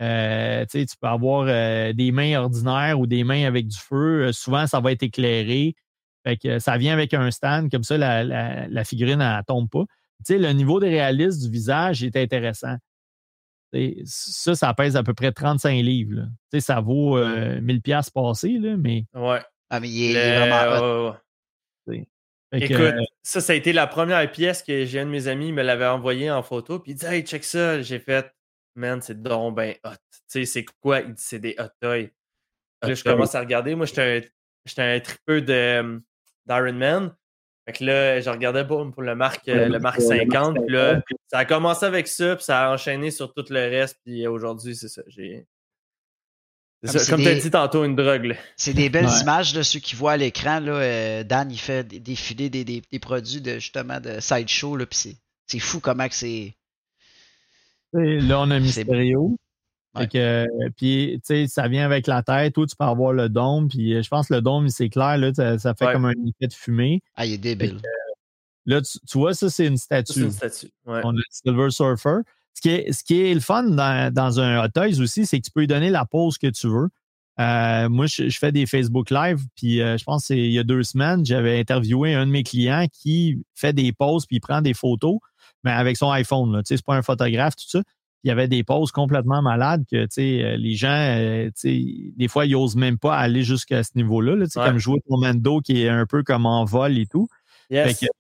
Euh, tu sais, tu peux avoir euh, des mains ordinaires ou des mains avec du feu. Euh, souvent, ça va être éclairé. Fait que ça vient avec un stand, comme ça, la, la, la figurine, elle tombe pas. Tu sais, le niveau de réalisme du visage est intéressant. Ça, ça pèse à peu près 35 livres. là. Tu sais, ça vaut euh, 1000 pièces passées, là, mais Ouais. Ah, mais il est, il Le- est vraiment hot. ouais, ouais. fait que, Écoute, euh, ça, ça a été la première pièce que j'ai un de mes amis me l'avait envoyé en photo. Puis il dit Hey, check ça. J'ai fait Man, c'est donc ben hot. Tu sais, c'est quoi? Il dit C'est des hot toys. Là, je commence à regarder. Moi, j'étais un, j'étais un tripeux de, euh, d'Iron Man. Fait que là, je regardais pour, pour le marque, euh, le marque 50. Puis là, ça a commencé avec ça, puis ça a enchaîné sur tout le reste. Puis aujourd'hui, c'est ça. J'ai, C'est Comme ça, Comme tu as des- dit tantôt, une drogue. C'est des belles Ouais. images de ceux qui voient à l'écran. Là, euh, Dan, il fait dé- défiler des, des, des produits de justement de sideshow. Là, puis c'est, c'est fou comment que c'est. Et Là, on a C'est- Mysterio. Ouais. Fait que, puis, tu sais, ça vient avec la tête. Toi, tu peux avoir le dôme. Puis, euh, je pense que le dôme, c'est clair, là, ça, ça fait Ouais. comme un effet de fumée. Ah, il est débile. Là, tu, tu vois, ça, c'est une Ça, C'est statue. une statue. Ouais. On a le Silver Surfer. Ce qui est, ce qui est le fun dans, dans un Hot Toys aussi, c'est que tu peux lui donner la pose que tu veux. Euh, moi, je, je fais des Facebook Live, puis euh, je pense que c'est il y a deux semaines, j'avais interviewé un de mes clients qui fait des poses puis il prend des photos, mais avec son iPhone. Là, tu sais, c'est pas un photographe, tout ça. Il y avait des poses complètement malades que euh, les gens, euh, des fois, ils osent même pas aller jusqu'à ce niveau-là. Là, Ouais. Comme jouer ton Mando qui est un peu comme en vol et tout. Yes. Fait que,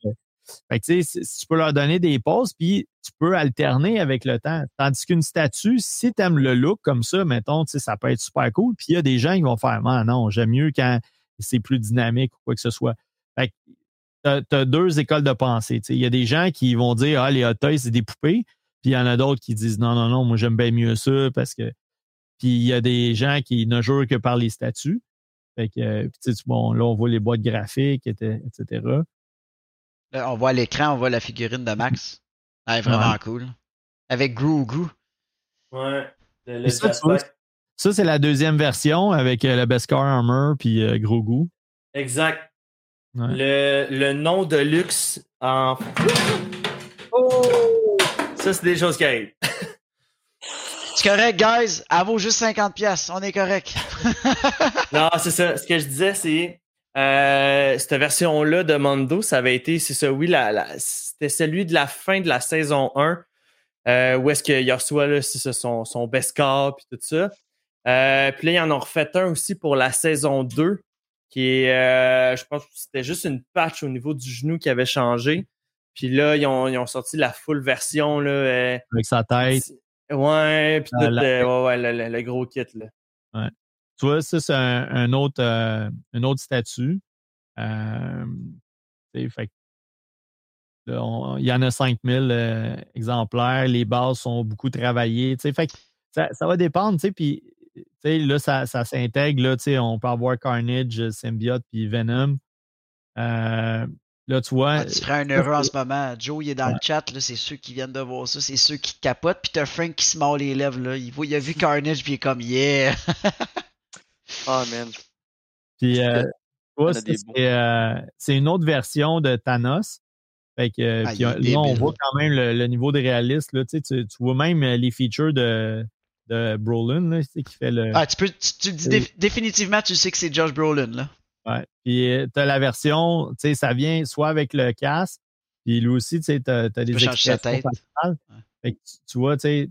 fait que, tu sais, si- tu peux leur donner des pauses, puis tu peux alterner avec le temps. Tandis qu'une statue, si tu aimes le look comme ça, mettons, ça peut être super cool. Puis il y a des gens qui vont faire, Ah, non, j'aime mieux quand c'est plus dynamique ou quoi que ce soit. Fait que tu as, deux écoles de pensée. Il y a des gens qui vont dire, ah, les hot toys, c'est des poupées. Puis il y en a d'autres qui disent, non, non, non, moi, j'aime bien mieux ça parce que. Puis il y a des gens qui ne jurent que par les statues. Fait que, euh, puis bon, là, on voit les boîtes graphiques, etc. Là, on voit à l'écran, on voit la figurine de Max. Elle est vraiment Ouais. cool. Avec Gru Gru. Ouais. Le, le Et ça, c'est la deuxième version avec euh, le Beskar Armor puis euh, Grogu. Exact. Ouais. Le, le nom de luxe en. Oh! Ça, c'est des choses qui arrivent. C'est correct, guys. Elle vaut juste 50$. piastres. On est correct. Non, c'est ça. Ce que je disais, c'est. euh, cette version-là de Mondo, ça avait été, c'est ça, oui, la, la- c'était celui de la fin de la saison 1, euh, où est-ce qu'il reçoit là, ça, son, son Beskar puis tout ça. Euh, puis là, ils en ont refait un aussi pour la saison 2, qui est, je pense que c'était juste une patch au niveau du genou qui avait changé. Puis là, ils ont, ils ont sorti la full version, là. euh, Avec sa tête. ouais, puis Euh, tout, la- ouais, ouais, le, le- le gros kit, là. Tu vois, ça, c'est un, un autre, euh, un autre statut. Euh, fait que là, on- il y en a 5000 euh, exemplaires. Les bases sont beaucoup travaillées. Fait ça, ça va dépendre. tu sais, Puis tu sais, là, ça, ça s'intègre. On peut avoir Carnage, Symbiote puis Venom. Euh, là, tu vois. Ah, tu ferais un heureux en ce moment. Joe, il est dans le chat. là, C'est ceux qui viennent de voir ça. C'est ceux qui capotent. Puis t'as Frank qui se mord les lèvres. Là. Il, voit- il a vu Carnage. Puis il est comme Yeah. Ah, man. Puis, euh, c'est euh, c'est une autre version de Thanos. Fait que, euh, Ah, puis, là, on voit quand même le, le niveau de réalisme. Là, tu, sais, tu, tu vois même euh, les features de, de Brolin là, tu sais, qui fait le. Ah, tu peux. Tu, dis définitivement, tu sais que c'est Josh Brolin. Là. Ouais. Puis tu as la version, tu sais, ça vient soit avec le casque, puis lui aussi, tu sais, tu as, des expressions tête. Fait que tu, tu vois, tu sais,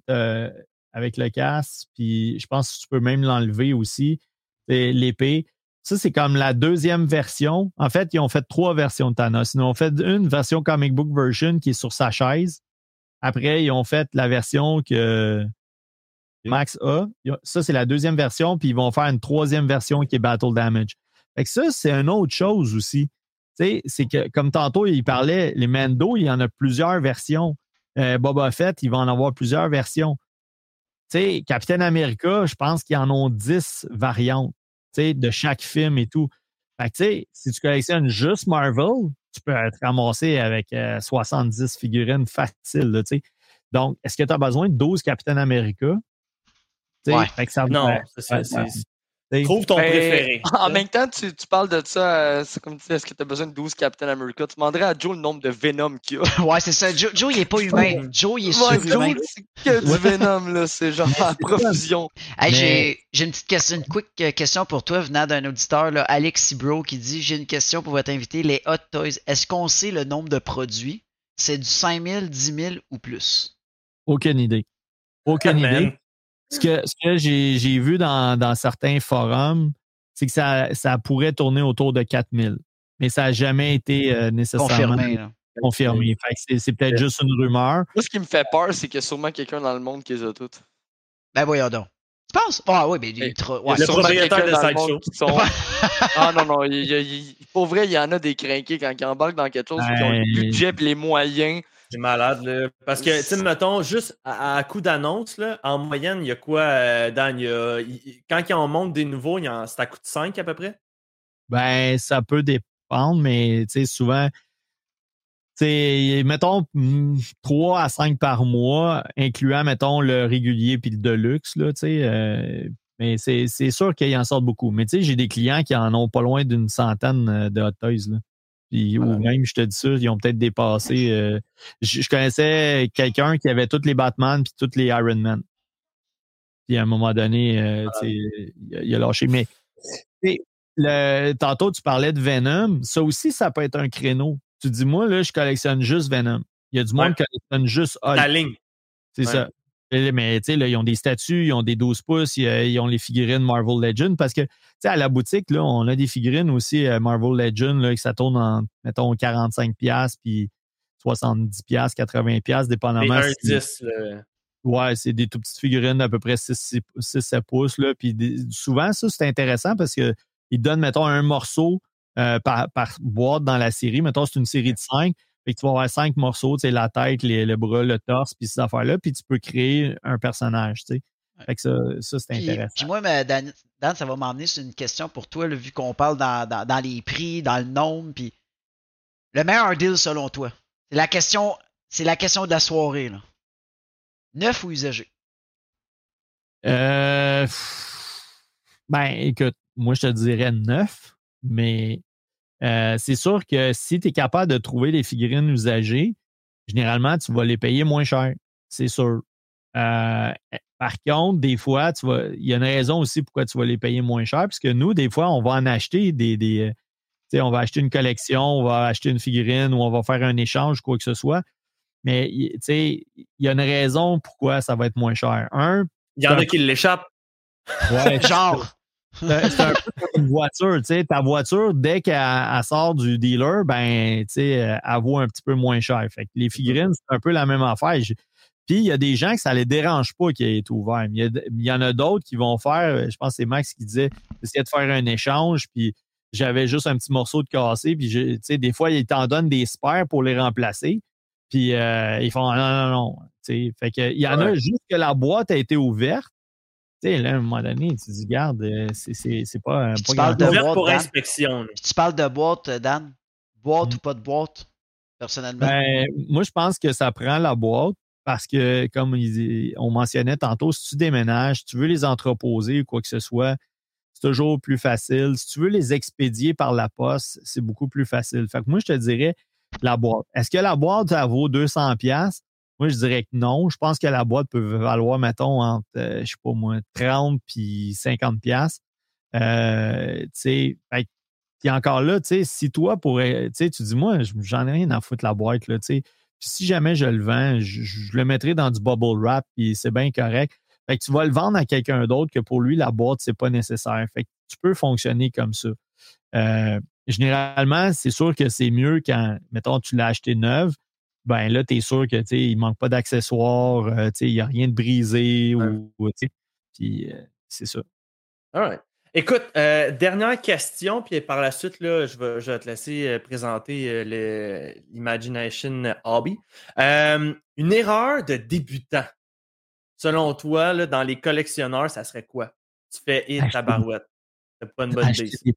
avec le casque, puis je pense que tu peux même l'enlever aussi. L'épée. Ça, c'est comme la deuxième version. En fait, ils ont fait trois versions de Thanos. Ils ont fait une version comic book version qui est sur sa chaise. Après, ils ont fait la version que Max a. Ça, c'est la deuxième version, puis ils vont faire une troisième version qui est Battle Damage. Fait que ça, c'est une autre chose aussi. Tu sais, c'est que, comme tantôt, il parlait, les Mando, il y en a plusieurs versions. Euh, Boba Fett, il va en avoir plusieurs versions. Tu sais, Captain America, je pense qu'ils en ont 10 variantes, tu sais, de chaque film et tout. Fait que, tu sais, si tu collectionnes juste Marvel, tu peux te ramasser avec euh, 70 figurines faciles, là, tu sais. Donc, est-ce que tu as besoin de 12 Captain America? Tu sais, Ouais. fait que ça Non, ouais, c'est Trouve ton Ben, préféré. En même temps, tu, tu parles de ça, euh, c'est comme tu dis, est-ce que tu as besoin de 12 Captain America? Tu demanderais à Joe le nombre de Venom qu'il y a. ouais, c'est ça. Joe, Joe, il est pas humain. Joe, il est Ouais, surhumain. Joe, c'est que du Venom, là. C'est genre à profusion. Hey, Mais- j'ai, j'ai une petite question, une quick euh, question pour toi venant d'un auditeur, là, Alex Bro, qui dit J'ai une question pour votre invité. Les Hot Toys, est-ce qu'on sait le nombre de produits? C'est du 5000, 10 000 ou plus? Aucune idée. Aucune Man. idée. Ce que, ce que j'ai vu dans, dans certains forums, c'est que ça, ça pourrait tourner autour de 4000. Mais ça n'a jamais été euh, nécessairement Confirmé. Là. confirmé. C'est- peut-être juste une rumeur. Moi, ce qui me fait peur, c'est qu'il y a sûrement quelqu'un dans le monde qui les a toutes. Ben voyons donc. Tu penses? Ah oui, mais il Hey, est trop- Il y a ouais, Le propriétaire de dans le Sideshow. monde qui sont... Ah non, non. il pour vrai, il y en a des crinqués quand ils embarquent dans quelque chose qui ont le Ben- budget et les moyens C'est malade, là. Parce que, tu sais, mettons, juste à, coup d'annonce, là, en moyenne, il y a quoi, euh, Dan? Il y il- quand ils en montent des nouveaux, il y c'est à coup de 5 à peu près? Ben, ça peut dépendre, mais tu sais, souvent, tu sais, mettons mm, 3 à 5 par mois, incluant, mettons, le régulier puis le deluxe, là, tu sais. euh, mais c'est c'est sûr qu'il en sort beaucoup. Mais tu sais, j'ai des clients qui en ont pas loin d'une centaine euh, de hot toys, là. Puis, ou même, je te dis ça, ils ont peut-être dépassé. euh, je, je connaissais quelqu'un qui avait tous les Batman puis tous les Iron Man. Puis à un moment donné, euh, il, a- il a lâché. Mais le, tantôt, tu parlais de Venom. Ça aussi, ça peut être un créneau. Tu dis, moi, là, je collectionne juste Venom. Il y a du monde Ouais. qui collectionne juste Hulk. La ligne. C'est Ouais. ça. Mais tu sais, ils ont des statues, ils ont des 12 pouces, ils, ils ont les figurines Marvel Legend parce que, tu sais, à la boutique, là, on a des figurines aussi euh, Marvel Legend, là, que ça tourne en, mettons, 45$ piastres, puis 70$, piastres, 80$, piastres, Les dépendamment. 1 si- 10 là. Ouais, c'est des tout petites figurines d'à peu près 6-7 pouces. Là. Puis des- souvent, ça, c'est intéressant parce que ils donnent, mettons, un morceau euh, par, par boîte dans la série. Mettons, c'est une série de cinq. Fait que tu vas avoir cinq morceaux, tu sais, la tête, les, le bras, le torse, puis ces affaires-là. Puis tu peux créer un personnage, tu sais. Fait que ça, ça c'est intéressant. puis moi, mais Dan, Dan, ça va m'emmener sur une question pour toi, là, vu qu'on parle dans, dans, dans les prix, dans le nombre, puis le meilleur deal selon toi. C'est la question, c'est la question de la soirée, là. Neuf ou usagé? Euh, ben, écoute, moi, je te dirais neuf, mais euh, c'est sûr que si tu es capable de trouver des figurines usagées, généralement, tu vas les payer moins cher. C'est sûr. Euh, par contre, des fois, tu vas, il y a une raison aussi pourquoi tu vas les payer moins cher, puisque nous, des fois, on va en acheter des, des euh, tu sais, on va acheter une collection, on va acheter une figurine ou on va faire un échange, quoi que ce soit. Mais, tu sais, il y a une raison pourquoi ça va être moins cher. Un, Il y en a qui l'échappent. ouais, Genre, c'est c'est un peu comme une voiture, tu sais. Ta voiture, dès qu'elle elle sort du dealer, ben, tu sais, euh, elle vaut un petit peu moins cher. Fait que les figurines, c'est un peu la même affaire. Je- Puis il y a des gens que ça les dérange pas qu'il été ouvert. Mais il y, a- il y en a d'autres qui vont faire, je pense que c'est Max qui disait, essayer de faire un échange, puis j'avais juste un petit morceau de cassé, puis tu sais, des fois, ils t'en donnent des spares pour les remplacer. Puis euh, ils font non, non, non. tu sais. Fait que, il y en a juste que la boîte a été ouverte. Tu sais, là, à un moment donné, tu dis, garde, euh, c'est, c'est, c'est pas, pas tu parles de boîte, pour Dan. inspection. Puis tu parles de boîte, Dan? Boîte Mm. ou pas de boîte, personnellement? Ben, moi, je pense que ça prend la boîte parce que, comme on mentionnait tantôt, si tu déménages, si tu veux les entreposer ou quoi que ce soit, c'est toujours plus facile. Si tu veux les expédier par la poste, c'est beaucoup plus facile. Fait que moi, je te dirais la boîte. Est-ce que la boîte, ça vaut 200 pièces Moi, je dirais que non. Je pense que la boîte peut valoir, mettons, entre, euh, je sais pas moi, 30 puis 50 pièces. Euh, tu sais, puis encore là, tu sais, si toi, pour, tu sais, tu dis, moi, j'en ai rien à foutre la boîte, là, tu sais. Si jamais je le vends, je, je le mettrai dans du bubble wrap, puis c'est bien correct. Fait que tu vas le vendre à quelqu'un d'autre que pour lui, la boîte, c'est pas nécessaire. Fait que tu peux fonctionner comme ça. Euh, généralement, c'est sûr que c'est mieux quand, mettons, tu l'as acheté neuve. Ben là, tu es sûr que, il manque pas d'accessoires, euh, il n'y a rien de brisé ou. Puis euh, c'est ça. All right. Écoute, euh, dernière question, puis par la suite, là, je, vais, je vais te laisser présenter l'Imagination Hobby. Une erreur de débutant, selon toi, là, dans les collectionneurs, ça serait quoi? Tu fais hit ta barouette. C'est pas une bonne idée. des.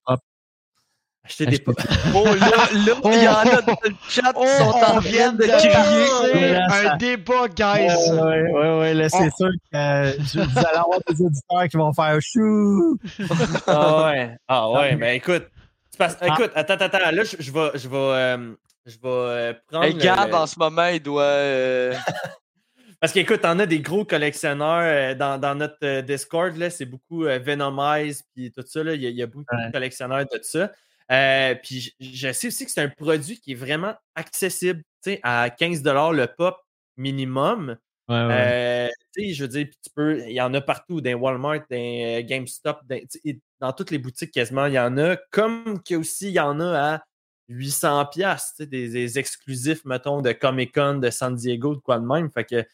Acheter des acheter- pop. Oh là, là, il y en a dans le chat qui Oh, sont en on vient train de crier. ça- un débat, guys. Oui, oui, oui. Là, c'est sûr que euh, je- vous allez avoir des auditeurs qui vont faire chou. Ah ouais. Ah ouais, ben écoute. parce- Ah. Écoute, attends, attends, attends. Là, je, je vais, je vais, euh, je vais euh, prendre. Hey, Gab, le- en ce moment, il doit. euh, Parce qu'écoute, on a des gros collectionneurs euh, dans, dans notre euh, Discord. là, C'est beaucoup euh, Venomize puis tout ça. là, Il y, a- il y a beaucoup Ouais. de collectionneurs de ça. Euh, puis je, sais aussi que c'est un produit qui est vraiment accessible. tu sais, À 15 le pop minimum. Ouais, ouais. Euh, je veux dire, tu peux, il y en a partout, dans Walmart, dans euh, GameStop, dans, toutes les boutiques quasiment, il y en a. Comme qu'il aussi, il y en a à 800 pièces, des, des exclusifs, mettons, de Comic-Con, de San Diego, de quoi de même. Fait que,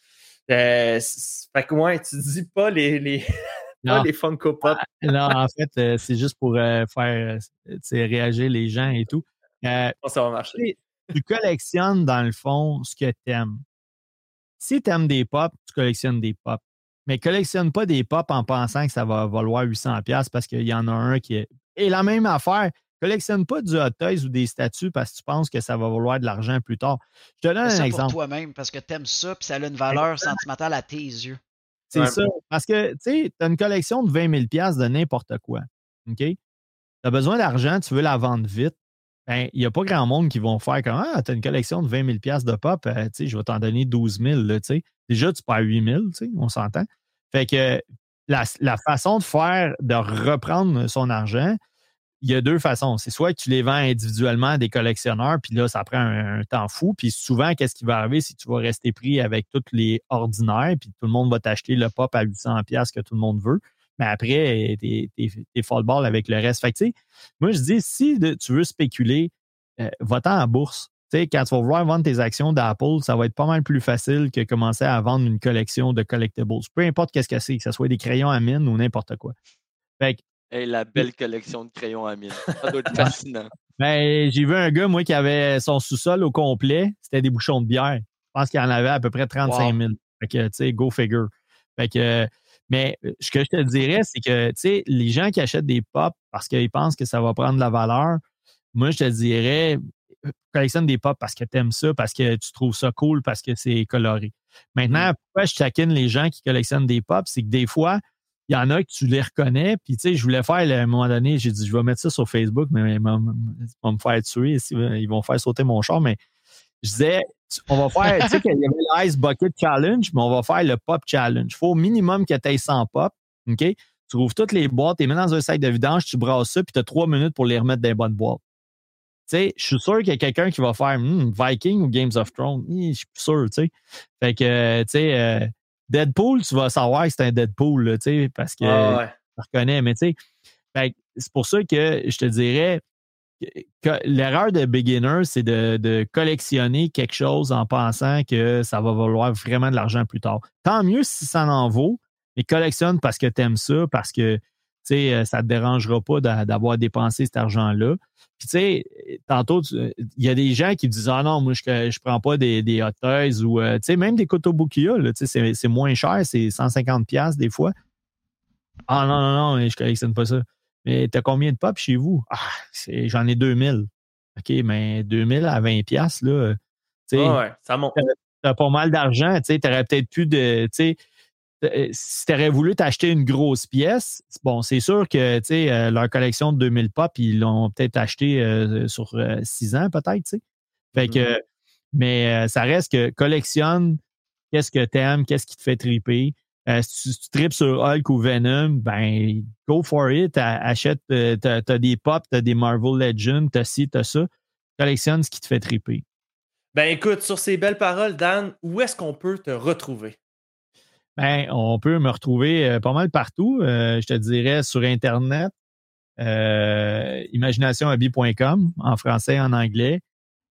euh, fait que ouais, tu dis pas les, les, Non. les Funko Pop. non, en fait, euh, c'est juste pour euh, faire euh, réagir les gens et tout. Euh, ça va marcher. tu collectionnes dans le fond ce que tu aimes. Si tu aimes des pop, tu collectionnes des pop. Mais collectionne pas des pop en pensant que ça va valoir 800$ parce qu'il y en a un qui est. Et la même affaire, collectionne pas du hot toys ou des statues parce que tu penses que ça va valoir de l'argent plus tard. Je te donne un ça exemple. pour toi-même parce que tu aimes ça puis ça a une valeur sentimentale à tes yeux. C'est ça. Parce que, tu sais, tu as une collection de 20 000 de n'importe quoi. OK? Tu as besoin d'argent, tu veux la vendre vite. Ben, il n'y a pas grand monde qui vont faire comme Ah, tu as une collection de 20 000 de pop, euh, tu sais, je vais t'en donner 12 000. Là, tu sais. Déjà, tu perds 8 000, tu sais, on s'entend. Fait que la, la, façon de faire, de reprendre son argent, il y a deux façons. C'est soit que tu les vends individuellement à des collectionneurs, puis là, ça prend un, temps fou. Puis souvent, qu'est-ce qui va arriver, que tu vas rester pris avec tous les ordinaires, puis tout le monde va t'acheter le pop à 800$ que tout le monde veut. Mais après, t'es, t'es, fall ball avec le reste. Fait que, moi, je dis, si tu veux spéculer, euh, va-t'en en bourse. sais, quand tu vas vouloir vendre tes actions d'Apple, ça va être pas mal plus facile que commencer à vendre une collection de collectibles. Peu importe qu'est-ce que c'est, que ce soit des crayons à mine ou n'importe quoi. Fait que, Hey, la belle collection de crayons à mine. Ça doit être fascinant. Ben, j'ai vu un gars, moi, qui avait son sous-sol au complet. C'était des bouchons de bière. Je pense qu'il en avait à peu près 35 000. Fait que, tu sais, go figure. Fait que, mais euh, ce que je te dirais, c'est que, tu sais, les gens qui achètent des pop parce qu'ils pensent que ça va prendre de la valeur, moi, je te dirais, euh, collectionne des pop parce que tu aimes ça, parce que tu trouves ça cool, parce que c'est coloré. Maintenant, mm. pourquoi je taquine les gens qui collectionnent des pop, c'est que des fois, il y en a que tu les reconnais. Puis, tu sais, je voulais faire, à un moment donné, j'ai dit, je vais mettre ça sur Facebook, mais ils vont, me faire tuer. Ils vont faire sauter mon char. Mais je disais, on va faire, tu sais, qu'il y avait l'Ice Bucket Challenge, mais on va faire le Pop Challenge. Il faut au minimum que tu aies 100 pop. OK? Tu ouvres toutes les boîtes, tu les mets dans un sac de vidange, tu brasses ça, puis tu as trois minutes pour les remettre dans les bonnes boîtes. Tu sais, je suis sûr qu'il y a quelqu'un qui va faire hmm, Viking ou Games of Thrones? Je suis sûr, tu sais. Fait que, tu sais, euh, Deadpool, tu vas savoir que c'est un Deadpool, tu sais, parce que ah, tu reconnais, mais tu sais, c'est pour ça que je te dirais que l'erreur de beginner, c'est de, collectionner quelque chose en pensant que ça va valoir vraiment de l'argent plus tard. Tant mieux si ça en vaut, mais collectionne parce que tu aimes ça, parce que sais, euh, ça ne te dérangera pas d'avoir dépensé cet argent-là. Puis, tu sais, tantôt, il y a des gens qui disent Ah non, moi, je ne prends pas des, des hot toys ou, euh, tu sais, même des Kotobukiya, c'est moins cher, c'est 150$ des fois. Ah non, non, non, je collectionne pas ça. Mais tu as combien de pop chez vous? Ah, j'en ai 2000. OK, mais 2000 à 20$, là. Tu sais, ouais, ça monte. Tu as pas mal d'argent, tu sais, tu aurais peut-être plus de. Tu sais, si tu aurais voulu t'acheter une grosse pièce, bon, c'est sûr que euh, leur collection de 2000 pop, ils l'ont peut-être acheté euh, sur 6 ans, peut-être. Fait que, mm-hmm. mais ça reste que collectionne qu'est-ce que tu aimes, qu'est-ce qui te fait triper. si tu, tripes sur Hulk ou Venom, ben, go for it. Achète, t'as as des pop, t'as des Marvel Legends, t'as ci, t'as ça. Collectionne ce qui te fait triper. Ben écoute, sur ces belles paroles, Dan, où est-ce qu'on peut te retrouver? Ben, on peut me retrouver euh, pas mal partout. Euh, je te dirais sur Internet, euh, imaginationhobby.com en français et en anglais.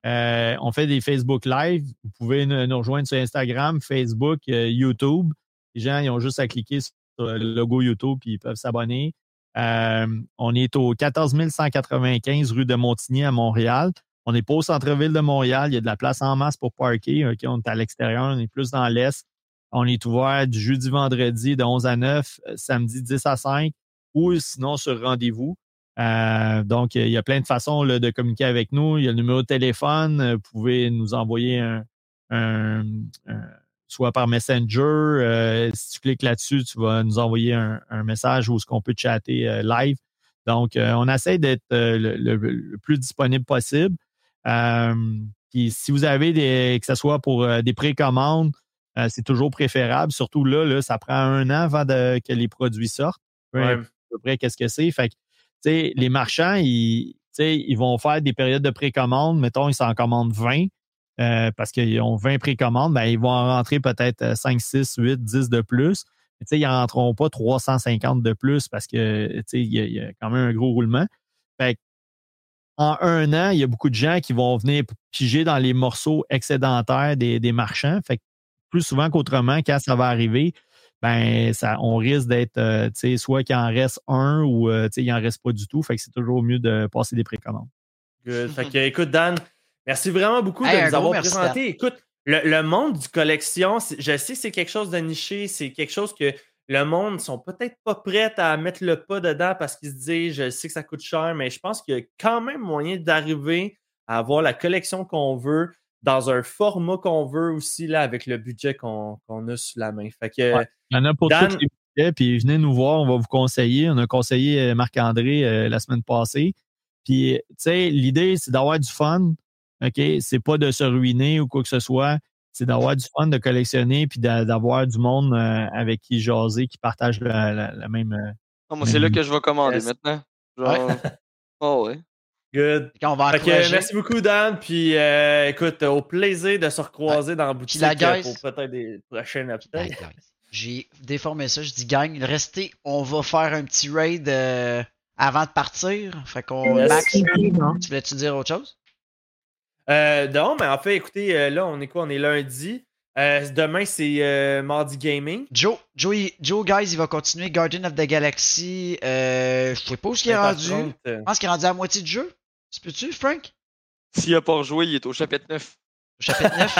on fait des Facebook Live. Vous pouvez nous, rejoindre sur Instagram, Facebook, YouTube. Les gens, ils ont juste à cliquer sur le logo YouTube puis ils peuvent s'abonner. on est au 14 195 rue de Montigny à Montréal. On n'est pas au centre-ville de Montréal. Il y a de la place en masse pour parker. on est à l'extérieur. On est plus dans l'est. On est ouvert du jeudi vendredi de 11 à 9, euh, samedi 10 à 5 ou sinon sur rendez-vous. Euh, donc, il y a plein de façons de communiquer avec nous. Il y a le numéro de téléphone. Euh, vous pouvez nous envoyer un, soit par Messenger. si tu cliques là-dessus, tu vas nous envoyer un, message où ce qu'on peut chatter live. Donc, on essaie d'être le, plus disponible possible. puis si vous avez des, que ce soit pour des précommandes, euh, c'est toujours préférable. Surtout là, là, ça prend un an avant que les produits sortent. À peu près qu'est-ce que c'est. Fait que, les marchands, ils, ils vont faire des périodes de précommande. Mettons, ils s'en commandent 20 euh, parce qu'ils ont 20 précommandes. Ben, ils vont en rentrer peut-être 5, 6, 8, 10 de plus. Mais, ils n'en rentreront pas 350 de plus parce que il y, a quand même un gros roulement. Fait en un an, il y a beaucoup de gens qui vont venir piger dans les morceaux excédentaires des, des marchands. Fait plus souvent qu'autrement, quand ça va arriver, ben ça, on risque d'être, euh, soit qu'il en reste un ou euh, il n'en reste pas du tout. Fait que c'est toujours mieux de passer des précommandes. Good. Fait que, écoute, Dan, Merci vraiment beaucoup Hey, de nous avoir merci, présenté. Écoute, le, le monde du collection, je sais que c'est quelque chose de niché, c'est quelque chose que le monde ne sont peut-être pas prêts à mettre le pas dedans parce qu'ils se disent je sais que ça coûte cher, mais je pense qu'il y a quand même moyen d'arriver à avoir la collection qu'on veut dans un format qu'on veut aussi là, avec le budget qu'on a sous la main. Fait que Ouais. Il y en a pour Dan- tous les budgets, puis venez nous voir, on va vous conseiller. On a conseillé euh, Marc-André euh, la semaine passée. Puis, tu sais, l'idée, c'est d'avoir du fun. OK? C'est pas de se ruiner ou quoi que ce soit. C'est d'avoir du fun, de collectionner, puis d'a- d'avoir du monde euh, avec qui jaser, qui partage la, la- la même. euh, Non, moi, c'est là que je vais commander Yes. maintenant. Genre... Oh, ouais. Good. On va Fait que, encourager. merci beaucoup, Dan. Puis euh, écoute, au plaisir de se recroiser dans la boutique la guys- pour peut-être des prochaines updates. J'ai déformé ça. Je dis gang, restez, on va faire un petit raid euh, avant de partir. Fait qu'on. Max, tu voulais-tu dire autre chose? Euh, non, mais en fait, écoutez, euh, là, on est quoi? On est lundi. Euh, demain, c'est euh, mardi gaming. Joe, Joe, il- Joe, guys, il va continuer Guardian of the Galaxy. Euh, je sais pas où il est rendu. 20h30, Je pense qu'il est rendu à la moitié du jeu. Tu peux-tu, Frank? S'il a pas rejoué, il est au chapitre 9. Au chapitre 9.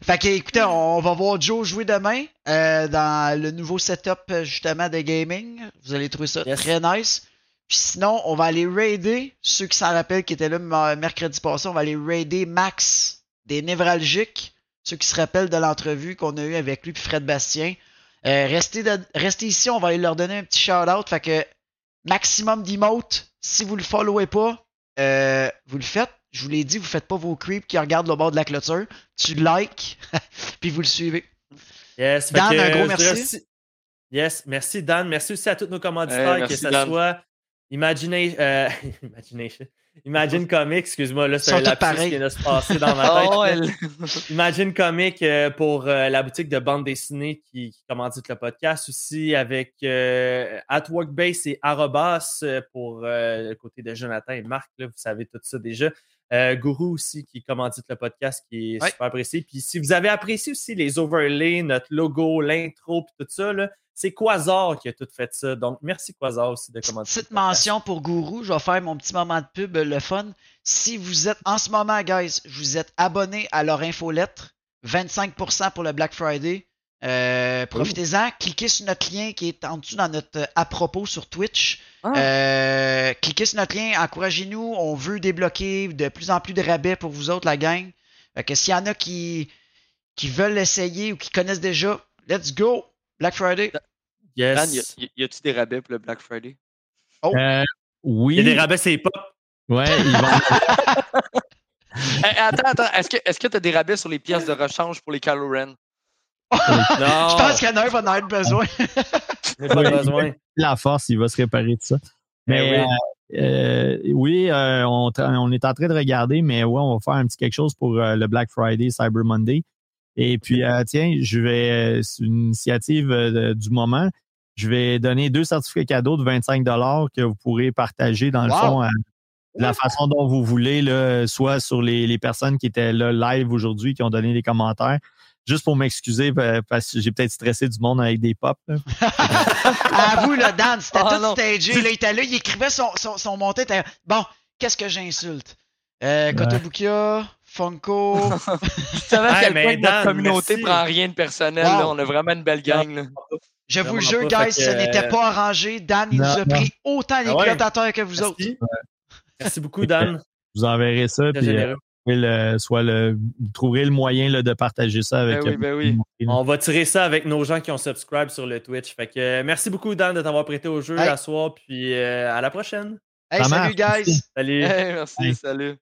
fait que, écoutez, on va voir Joe jouer demain euh, dans le nouveau setup, euh, justement, de gaming. Vous allez trouver ça Yes. très nice. Puis sinon, on va aller raider, ceux qui s'en rappellent, qui étaient là mercredi passé, on va aller raider Max des névralgiques. Ceux qui se rappellent de l'entrevue qu'on a eue avec lui puis Fred Bastien. Euh, restez, de- restez ici, on va aller leur donner un petit shout-out. Fait que maximum d'emotes. Si vous le followez pas, euh, vous le faites. Je vous l'ai dit, vous faites pas vos creeps qui regardent le bord de la clôture. Tu likes, puis vous le suivez. Yes, Dan, que, un gros merci. aussi- Yes, merci Dan. Merci aussi à tous nos commanditaires, merci, que ce soit Imagina- euh, Imagination. Imagine Comics, excuse-moi, là, c'est un lapsus qui vient de se passer dans ma tête. Oh, là. elle... Imagine Comic euh, pour euh, la boutique de bande dessinée qui, qui commandite le podcast aussi avec euh, At Workbase et Arrobas pour le côté de Jonathan et Marc, là, vous savez tout ça déjà. Guru aussi qui commandite le podcast qui est Ouais. super apprécié. Puis si vous avez apprécié aussi les overlays, notre logo, l'intro puis tout ça, là, c'est Quasar qui a tout fait ça. Donc merci Quasar aussi de commanditer. Petite mention pour Gourou, je vais faire mon petit moment de pub, le fun. Si vous êtes en ce moment, guys, vous êtes abonné à leur infolettre, 25% pour le Black Friday. Euh, Profitez-en, cliquez sur notre lien qui est en dessous dans notre euh, à propos sur Twitch. Ah. Euh, cliquez sur notre lien, encouragez-nous. On veut débloquer de plus en plus de rabais pour vous autres, la gang. Fait que s'il y en a qui, qui veulent l'essayer ou qui connaissent déjà, let's go! Black Friday? Yes. Dan, y a- y, y a-tu des rabais pour le Black Friday? Euh, oui. Il y a des rabais, c'est pas. Ouais, ils vont- Eh, attends, attends. Est-ce que est-ce que tu as des rabais sur les pièces de rechange pour les Kylo Ren? Non, Je pense qu'il y en a un va en avoir besoin. j'ai pas besoin. la force, il va se réparer de ça. Mais Eh oui. euh, euh, oui, euh, on, est en train de regarder, mais ouais, on va faire un petit quelque chose pour euh, le Black Friday, Cyber Monday. Et puis, euh, tiens, je vais, euh, c'est une initiative euh, de- du moment. Je vais donner deux certificats cadeaux de 25 que vous pourrez partager dans le Wow. fond euh, de la façon dont vous voulez, là, soit sur les, les personnes qui étaient là live aujourd'hui, qui ont donné des commentaires. Juste pour m'excuser parce que j'ai peut-être stressé du monde avec des pops. là. À vous, là, Dan, c'était Oh, tout non. stagé. Là, il était là, il écrivait son, son, son monté. Bon, qu'est-ce que j'insulte? Euh, Kotobukiya, Funko. Tu savais Hey, mais notre communauté merci. prend rien de personnel. Wow. là. On a vraiment une belle gang. là. Je vous jure, pas, guys, ce n'était euh, pas arrangé. Dan, il non, nous a non. pris autant les Ah ouais. que vous autres. Merci. Beaucoup, Dan. Je vous enverrai ça. Puis, euh, le- soit le, vous trouverez le moyen là, de partager ça avec. Ben oui, ben oui. euh, On va tirer ça avec nos gens qui ont subscribe sur le Twitch. Fait que euh, merci beaucoup, Dan, de t'avoir prêté au jeu Hey. à soir. Puis euh, à la prochaine. Hey, salut, guys. merci. Salut. Hey, merci, Hey. salut.